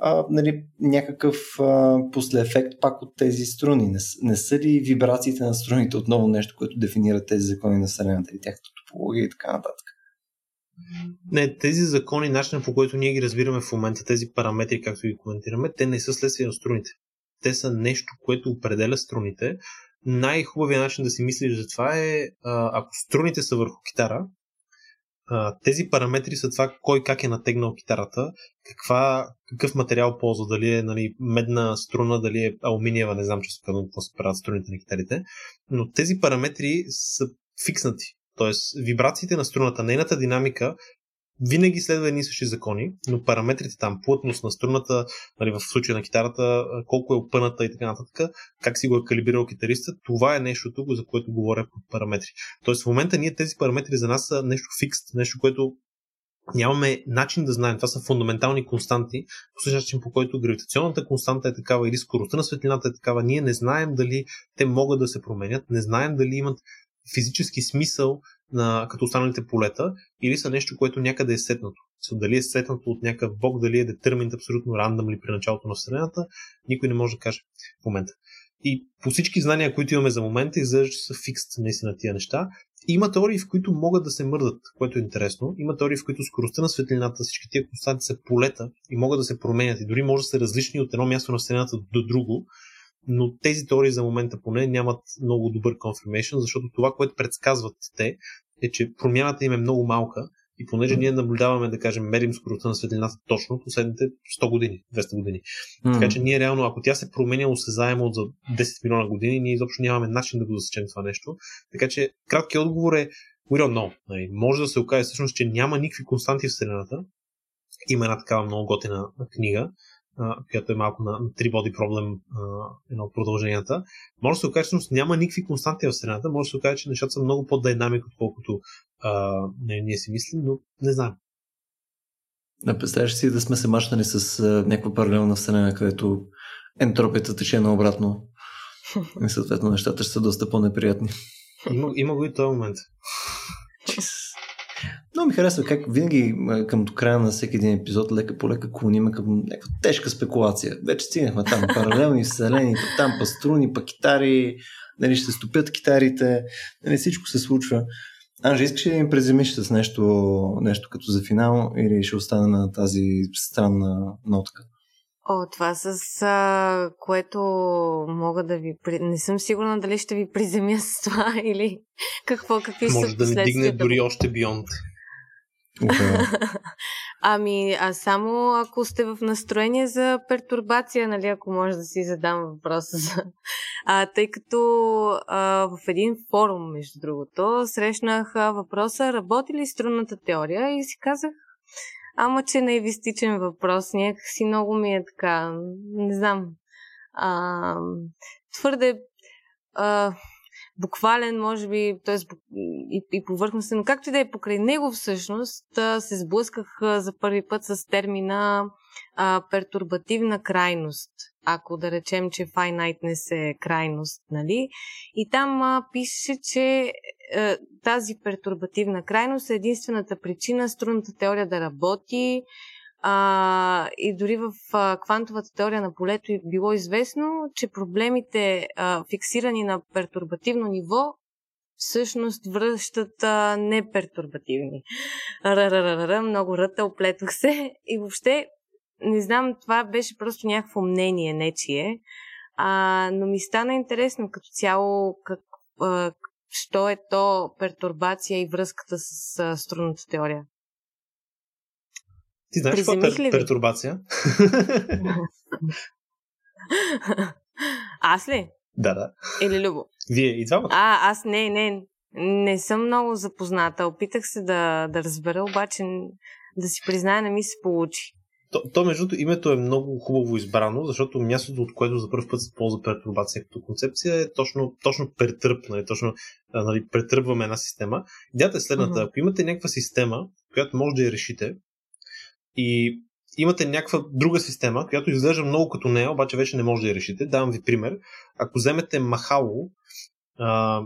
а, нали, някакъв а, послеефект пак от тези струни? Не, не са ли вибрациите на струните отново нещо, което дефинира тези закони на Вселената и тяхната топология и така нататък? Не, тези закони, начинът по който ние ги разбираме в момента, тези параметри, както ги коментираме, те не са следствие на струните. Те са нещо, което определя струните, най-хубавият начин да си мислиш за това е, ако струните са върху китара, тези параметри са това кой как е натегнал китарата, каква, какъв материал ползва, дали е нали, медна струна, дали е алуминиева, не знам че казвам какво се правят струните на китарите, но тези параметри са фикснати. Тоест, вибрациите на струната, нейната динамика винаги следва едни същи закони, но параметрите там, плътност на струната, нали, в случая на китарата, колко е опъната и така нататък, как си го е калибрирал китариста, това е нещото, за което говоря по параметри. Тоест в момента ние тези параметри за нас са нещо фикст, нещо, което нямаме начин да знаем. Това са фундаментални константи, по същия начин по който гравитационната константа е такава или скоростта на светлината е такава. Ние не знаем дали те могат да се променят, не знаем дали имат физически смисъл на, като останалите полета или са нещо, което някъде е сетнато. So, дали е сетнато от някакъв бог, дали е детерминт абсолютно рандъм ли при началото на Вселената, никой не може да каже в момента. И по всички знания, които имаме за момента, изглежда, че са фикст наистина тия неща. Има теории, в които могат да се мърдат, което е интересно. Има теории, в които скоростта на светлината, всички тия константи са полета и могат да се променят. И дори може да са различни от едно място на Вселената до друго. Но тези теории за момента поне нямат много добър confirmation, защото това, което предсказват те, е, че промяната им е много малка и понеже ние наблюдаваме, да кажем, мерим скоростта на светлината точно последните 100 години, 200 години. Mm. Така че ние реално, ако тя се променя осезаемо за 10 милиона години, ние изобщо нямаме начин да го засечем това нещо. Така че краткият отговор е we don't know. Нали, може да се окаже всъщност, че няма никакви константи в Вселената. Има една такава много готина книга, която е малко на, на три боди проблем, едно от продълженията, може да се окаже, че няма никакви константи в Вселената, може да се окаже, че нещата са много по-динамик, отколкото а, не, ние си мислим, но не знам. Да, представяш си да сме се мащали с а, някаква паралелна Вселена, където ентропията тече наобратно. И съответно нещата ще са доста по-неприятни. Има, има го и този момент. Ми харесва как винаги към до края на всеки един епизод лека по лека клониме към някаква тежка спекулация. Вече стигнахме там паралелни вселени, там па струни, па китари, нали, ще стопят китарите, нали, всичко се случва. Анжи, искаш ли да ми преземиш с нещо, нещо като за финал или ще остане на тази странна нотка? О, това с а, което мога да ви... Не съм сигурна дали ще ви приземя с това или какво, какви Може са да ни дигне дори още ами, а само ако сте в настроение за пертурбация, нали, ако може да си задам въпроса за... А, тъй като а, в един форум, между другото, срещнах въпроса работи ли струнната теория? И си казах, ама че наивистичен въпрос, някакси много ми е така, не знам, а, твърде а, буквален, може би, т.е. И, и повърхностен, но както и да е покрай него всъщност, се сблъсках за първи път с термина а, пертурбативна крайност. Ако да речем, че finiteness е крайност, нали? И там а, пише, че а, е, тази пертурбативна крайност е единствената причина струнната теория да работи, а, и дори в а, квантовата теория на полето е било известно, че проблемите, а, фиксирани на пертурбативно ниво, всъщност връщат а, непертурбативни. Рарарара, много ръта, оплетох се. И въобще, не знам, това беше просто някакво мнение, нечие. А, но ми стана интересно като цяло как, а, що е то пертурбация и връзката с а, струнната теория. Ти знаеш какво е пер, пертурбация? аз ли? Да, да. Или Любо? Вие и двамата? А, аз не, не. Не съм много запозната. Опитах се да, да разбера, обаче да си призная, не ми се получи. То, то между другото, името е много хубаво избрано, защото мястото, от което за първ път се ползва пертурбация като концепция е точно, точно претърп, нали, точно нали, претръпваме една система. Идеята е следната. Uh-huh. Ако имате някаква система, която може да я решите, и имате някаква друга система, която изглежда много като нея, обаче вече не може да я решите. Давам ви пример. Ако вземете махало, а,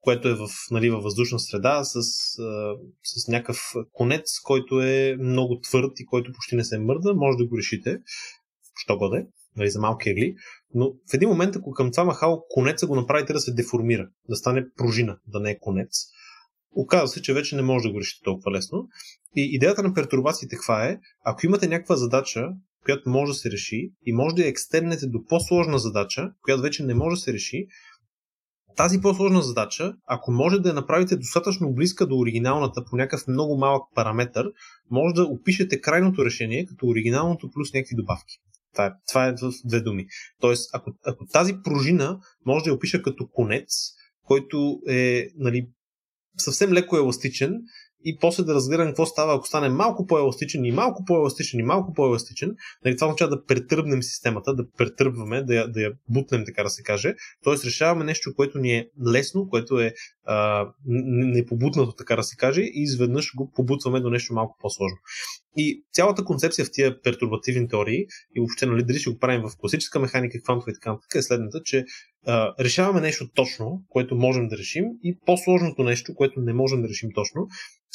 което е в, нали, във въздушна среда, с, а, с някакъв конец, който е много твърд и който почти не се мърда, може да го решите, що годе, нали, за малки егли, но в един момент, ако към това махало конеца го направите да се деформира, да стане пружина, да не е конец, оказва се, че вече не може да го решите толкова лесно. И идеята на пертурбациите каква е? Ако имате някаква задача, която може да се реши и може да я екстернете до по-сложна задача, която вече не може да се реши, тази по-сложна задача, ако може да я направите достатъчно близка до оригиналната по някакъв много малък параметър, може да опишете крайното решение като оригиналното плюс някакви добавки. Това е, това е в две думи. Тоест, ако, ако тази пружина може да я опиша като конец, който е нали, съвсем леко еластичен и после да разгледам какво става, ако стане малко по-еластичен и малко по-еластичен и малко по-еластичен. Нали, това означава да претърбнем системата, да претърбваме, да я, да я бутнем, така да се каже. Тоест решаваме нещо, което ни е лесно, което е а, непобутнато, така да се каже, и изведнъж го побутваме до нещо малко по-сложно. И цялата концепция в тия пертурбативни теории и въобще нали, дали ще го правим в класическа механика, квантова и така нататък е следната, че а, решаваме нещо точно, което можем да решим и по-сложното нещо, което не можем да решим точно,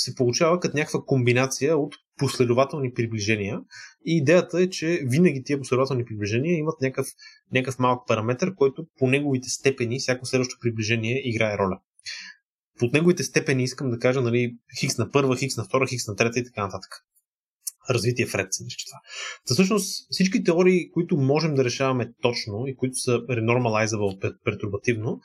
се получава като някаква комбинация от последователни приближения. И идеята е, че винаги тия последователни приближения имат някакъв, някакъв малък параметр, който по неговите степени всяко следващо приближение играе роля. Под неговите степени искам да кажа нали, хикс на първа, хикс на втора, хикс на трета и така нататък развитие в ред се нарича. Та всъщност всички теории, които можем да решаваме точно и които са renormalizable пертурбативно,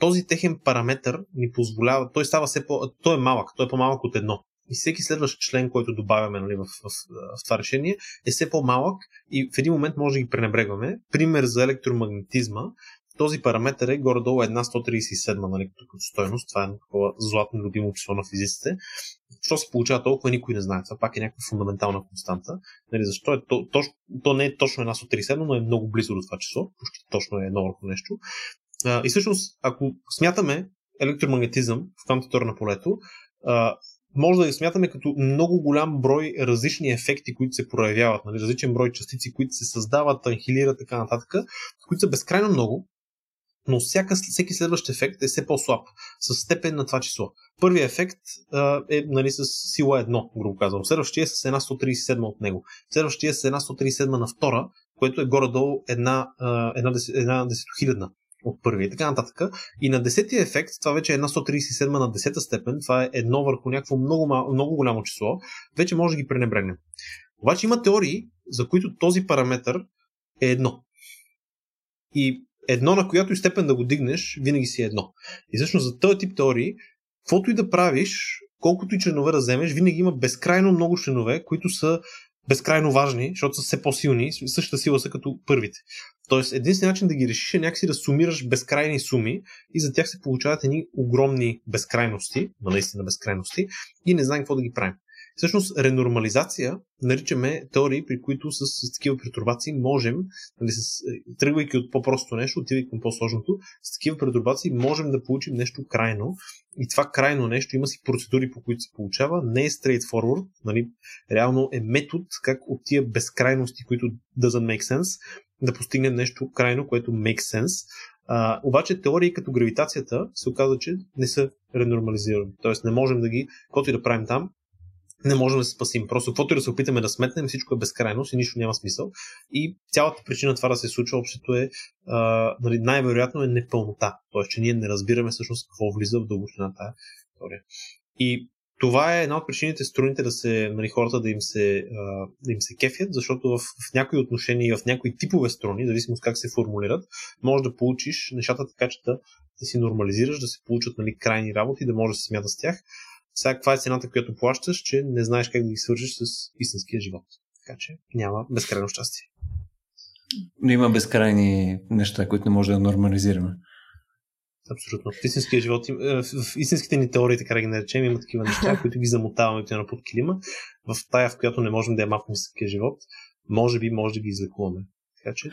този техен параметр ни позволява, той става все по, той е малък, той е по-малък от едно. И всеки следващ член, който добавяме нали, в, в, в това решение, е все по-малък и в един момент може да ги пренебрегваме. Пример за електромагнетизма този параметър е горе-долу една 137 нали, като стоеност. Това е такова златно любимо число на физиците. Защо се получава толкова, никой не знае. Това пак е някаква фундаментална константа. Нали, защо е то, то, то не е точно една 137, но е много близо до това число. Почти точно е едно върху нещо. А, и всъщност, ако смятаме електромагнетизъм в квантитор на полето, а, може да я смятаме като много голям брой различни ефекти, които се проявяват, нали, различен брой частици, които се създават, анхилират, така нататък, които са безкрайно много, но всяка, всеки следващ ефект е все по-слаб, с степен на това число. Първият ефект а, е нали, с сила 1, грубо казвам. Следващия е с една 137 от него. Следващия е с една 137 на втора, което е горе-долу една, една, една десетохилядна от първия и така нататък. И на десетия ефект, това вече е една 137 на десета степен, това е едно върху някакво много, много голямо число, вече може да ги пренебрегнем. Обаче има теории, за които този параметр е едно. И едно, на която и степен да го дигнеш, винаги си е едно. И всъщност за този тип теории, каквото и да правиш, колкото и членове да вземеш, винаги има безкрайно много членове, които са безкрайно важни, защото са все по-силни, същата сила са като първите. Тоест, единственият начин да ги решиш е някакси да сумираш безкрайни суми и за тях се получават едни огромни безкрайности, наистина безкрайности, и не знаем какво да ги правим. Всъщност, ренормализация наричаме теории, при които с, с такива претурбации можем, нали, с, е, тръгвайки от по-простото нещо, отивайки към по-сложното, с такива претурбации можем да получим нещо крайно. И това крайно нещо има си процедури, по които се получава. Не е straightforward, нали, реално е метод как от тия безкрайности, които doesn't make sense, да постигнем нещо крайно, което makes sense. А, обаче теории като гравитацията се оказва, че не са ренормализирани. Тоест не можем да ги, каквото и да правим там, не можем да се спасим. Просто каквото и да се опитаме да сметнем, всичко е безкрайност и нищо няма смисъл. И цялата причина това да се случва общото е, а, нали, най-вероятно е непълнота. Тоест, че ние не разбираме всъщност какво влиза в дълбочина тази теория. И това е една от причините струните да се, нали, хората да им се, а, да им се кефят, защото в, в някои отношения и в някои типове струни, зависимо с как се формулират, може да получиш нещата така, че да, да си нормализираш, да се получат нали, крайни работи, да може да се смята с тях. Сега каква е цената, която плащаш, че не знаеш как да ги свържиш с истинския живот. Така че няма безкрайно щастие. Но има безкрайни неща, които не може да нормализираме. Абсолютно. В истинския живот, е, в истинските ни теории, така да ги наречем, има такива неща, които ги замотаваме на под килима. В тая, в която не можем да я махнем истинския живот, може би може да ги излекуваме. Така че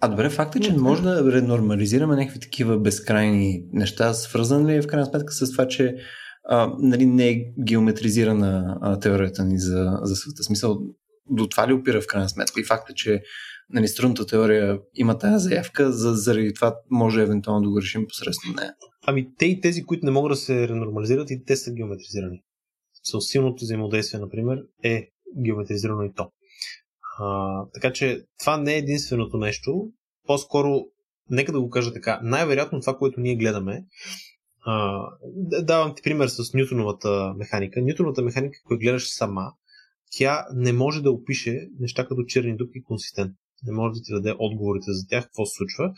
а добре, факта, че не може да ренормализираме някакви такива безкрайни неща, свързан ли е в крайна сметка с това, че а, нали, не е геометризирана а, теорията ни за, за света. Смисъл, до това ли опира в крайна сметка? И факта, че нали, струнната теория има тази заявка, за, заради това може евентуално да го решим посредством нея. Ами те и тези, които не могат да се ренормализират, и те са геометризирани. С силното взаимодействие, например, е геометризирано и то. А, така че това не е единственото нещо. По-скоро, нека да го кажа така, най-вероятно това, което ние гледаме, давам ти пример с Ньютоновата механика. Ньютоновата механика, която гледаш сама, тя не може да опише неща като черни дупки консистентно. Не може да ти даде отговорите за тях, какво се случва,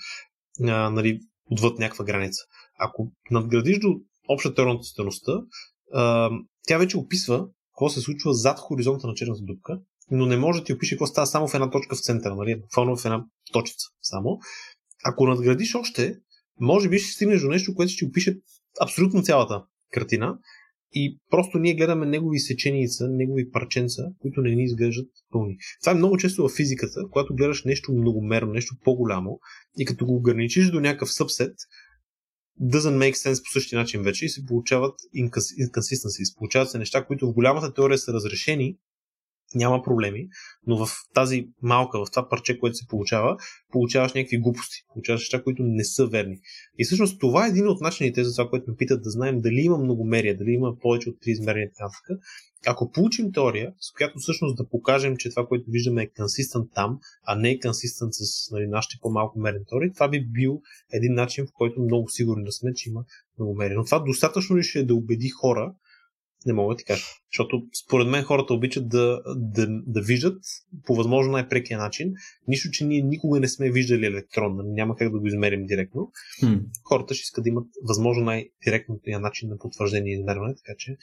а, нали, отвъд някаква граница. Ако надградиш до обща теорната стеността, тя вече описва какво се случва зад хоризонта на черната дупка, но не може да ти опише какво става само в една точка в центъра, нали? буквално в една точица само. Ако надградиш още, може би ще стигнеш до нещо, което ще опише абсолютно цялата картина и просто ние гледаме негови сеченица, негови парченца, които не ни изглеждат пълни. Това е много често в физиката, когато гледаш нещо многомерно, нещо по-голямо и като го ограничиш до някакъв събсет, doesn't make sense по същия начин вече и се получават inconsistencies. Получават се неща, които в голямата теория са разрешени, няма проблеми, но в тази малка, в това парче, което се получава, получаваш някакви глупости, получаваш неща, които не са верни. И всъщност това е един от начините за това, което ме питат да знаем дали има многомерие, дали има повече от три измерения и Ако получим теория, с която всъщност да покажем, че това, което виждаме е консистент там, а не е консистент с нали, нашите по-малко мерни теории, това би бил един начин, в който много сигурни да сме, че има многомерие. Но това достатъчно ли ще е да убеди хора, не мога да ти кажа. Защото според мен хората обичат да, да, да виждат по възможно най-прекия начин. Нищо, че ние никога не сме виждали електрон, нали, няма как да го измерим директно. Hmm. Хората ще искат да имат възможно най-директния начин на потвърждение и измерване, така че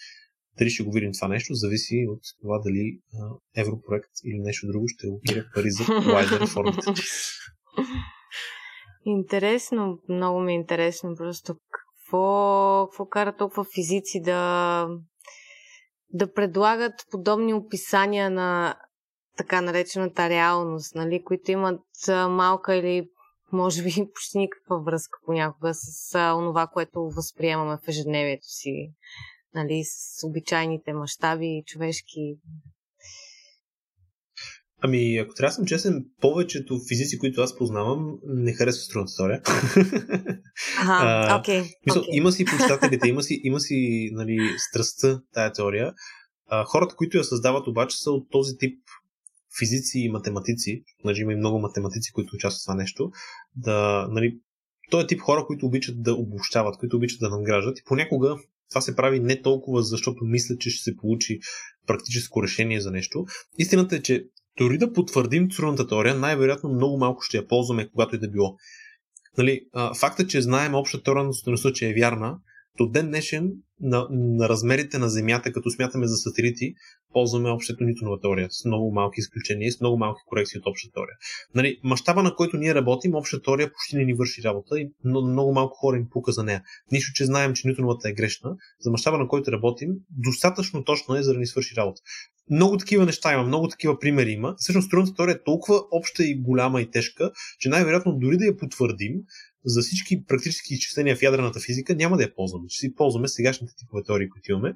дали ще го видим това нещо, зависи от това дали а, Европроект или нещо друго ще опира пари за wider реформата. Интересно, много ми е интересно просто какво, какво кара толкова физици да да предлагат подобни описания на така наречената реалност, нали, които имат малка или може би почти никаква връзка понякога с а, онова, което възприемаме в ежедневието си, нали, с обичайните мащаби, човешки. Ами, ако трябва да съм честен, повечето физици, които аз познавам, не харесват струнната теория. Ага, окей. Okay, okay. Има си почитателите, има си, има си нали, страстта тая теория. А, хората, които я създават обаче са от този тип физици и математици, значи има и много математици, които участват в това нещо, да, нали, той е тип хора, които обичат да обобщават, които обичат да надграждат и понякога това се прави не толкова, защото мислят, че ще се получи практическо решение за нещо. Истината е, че дори да потвърдим трудната теория, най-вероятно много малко ще я ползваме, когато и да било. Нали, факта, че знаем обща теория на стоеността, че е вярна, до ден днешен на, на размерите на Земята, като смятаме за сателити, ползваме общата нитонова теория, с много малки изключения и с много малки корекции от обща теория. Нали, мащаба, на който ние работим, обща теория почти не ни върши работа и много малко хора им пука за нея. Нищо, че знаем, че нитоновата е грешна, за мащаба, на който работим, достатъчно точно е, за да ни свърши работа. Много такива неща има, много такива примери има. Всъщност, струнната теория е толкова обща и голяма и тежка, че най-вероятно дори да я потвърдим, за всички практически изчисления в ядрената физика няма да я ползваме. Ще си ползваме сегашните типове теории, които имаме.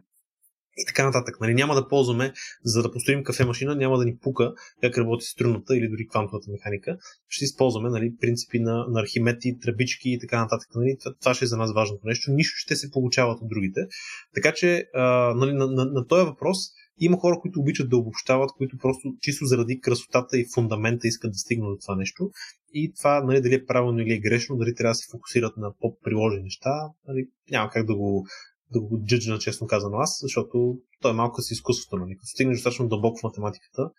И така нататък. Нали, няма да ползваме, за да построим кафемашина, няма да ни пука как работи струнната или дори квантовата механика. Ще използваме нали, принципи на, на архимети, тръбички и така нататък. Нали, това, това ще е за нас важното нещо. Нищо ще се получават от другите. Така че а, нали, на, на, на този въпрос има хора, които обичат да обобщават, които просто чисто заради красотата и фундамента искат да стигнат до това нещо. И това, нали, дали е правилно или е грешно, дали трябва да се фокусират на по-приложени неща, нали, няма как да го, да го джиджна, честно казано аз, защото то е малко с изкуството. Нали. Като стигнеш достатъчно дълбоко в математиката,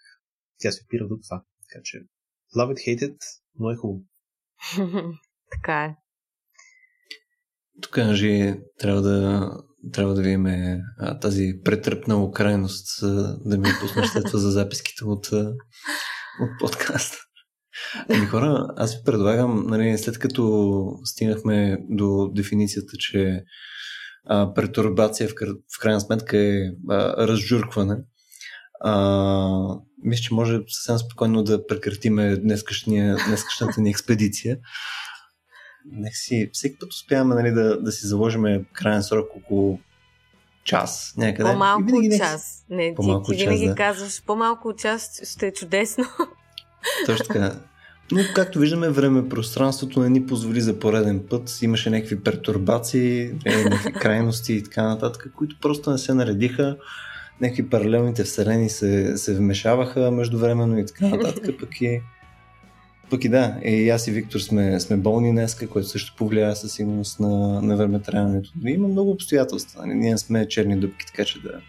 тя се опира до това. Така че, love it, hate it, но е хубаво. така е. Тук, Анжи, трябва да, трябва да видим тази претръпнала крайност, да ми пуснеш след това за записките от, от подкаста. Ами хора, аз ви предлагам, нали, след като стигнахме до дефиницията, че а, претурбация в, в крайна сметка е а, разжуркване, а, мисля, че може съвсем спокойно да прекратиме днескашната ни експедиция си, всеки път успяваме нали, да, да си заложим крайен срок около час някъде. По-малко винаги, от час. Не, по-малко ти, ти винаги да. казваш по-малко от час ще е чудесно. Точно така. Но както виждаме, време пространството не ни позволи за пореден път. Имаше някакви пертурбации, някакви крайности и така нататък, които просто не се наредиха. Някакви паралелните вселени се, се вмешаваха междувременно и така нататък. Пък и пък и да, и аз и Виктор сме, сме болни днеска, което също повлияе със сигурност на, на времетраенето. Има много обстоятелства. Нали? Ние сме черни дупки, така че да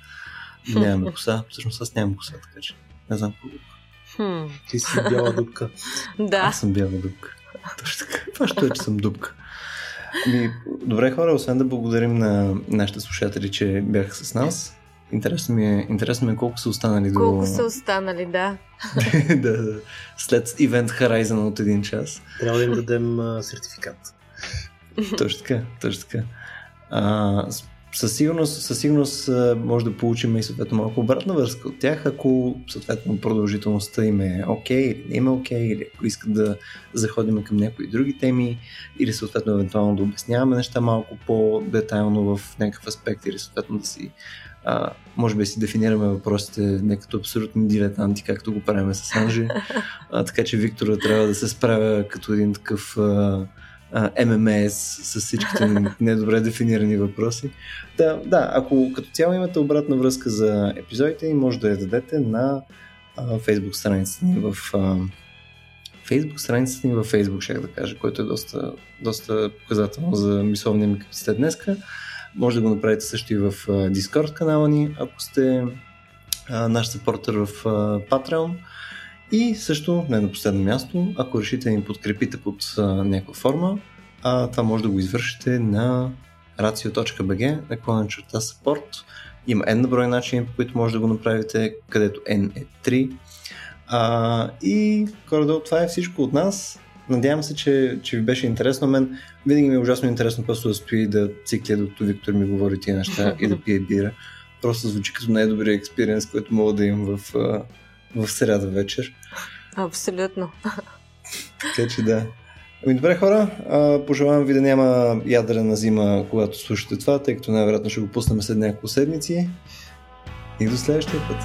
нямаме коса. Всъщност аз нямам коса, така че не знам какво Хм. Ти си бяла дупка. да. Аз съм бяла дупка. Точно така. Това ще е, че съм дупка. Ами, добре хора, освен да благодарим на нашите слушатели, че бяха с нас. Интересно ми е, интересно ми е колко са останали колко до... Колко са останали, да. да, да. След Event Horizon от един час. Трябва да им дадем а, сертификат. точно така, точно така. А, със сигурност, със сигурност може да получим и съответно малко обратна връзка от тях, ако съответно продължителността им е окей okay, или не им е окей, okay, или ако искат да заходим към някои други теми, или съответно евентуално да обясняваме неща малко по-детайлно в някакъв аспект, или съответно да си а, може би си дефинираме въпросите не като абсолютни дилетанти, както го правим с Анжи. А, така че Виктора трябва да се справя като един такъв а, ММС с всичките недобре дефинирани въпроси. Да, да, ако като цяло имате обратна връзка за епизодите, може да я дадете на Facebook страницата ни в Facebook страницата ни във Facebook, ще да кажа, който е доста, доста показателно за мисловния ми капацитет днеска. Може да го направите също и в Discord канала ни, ако сте наш саппортер в Patreon. И също, не на последно място, ако решите да ни подкрепите под някаква форма, а, това може да го извършите на racio.bg, наклонен черта support. Има N брой начини, по които може да го направите, където N е 3. А, и горе това е всичко от нас. Надявам се, че, че ви беше интересно. Мен винаги ми е ужасно интересно просто да стои да цикля, докато Виктор ми говори тия неща и да пие бира. Просто звучи като най-добрия експириенс, който мога да имам в, в среда вечер. Абсолютно. Така че да. Ами добре хора, пожелавам ви да няма ядрена зима, когато слушате това, тъй като най-вероятно ще го пуснем след няколко седмици. И до следващия път.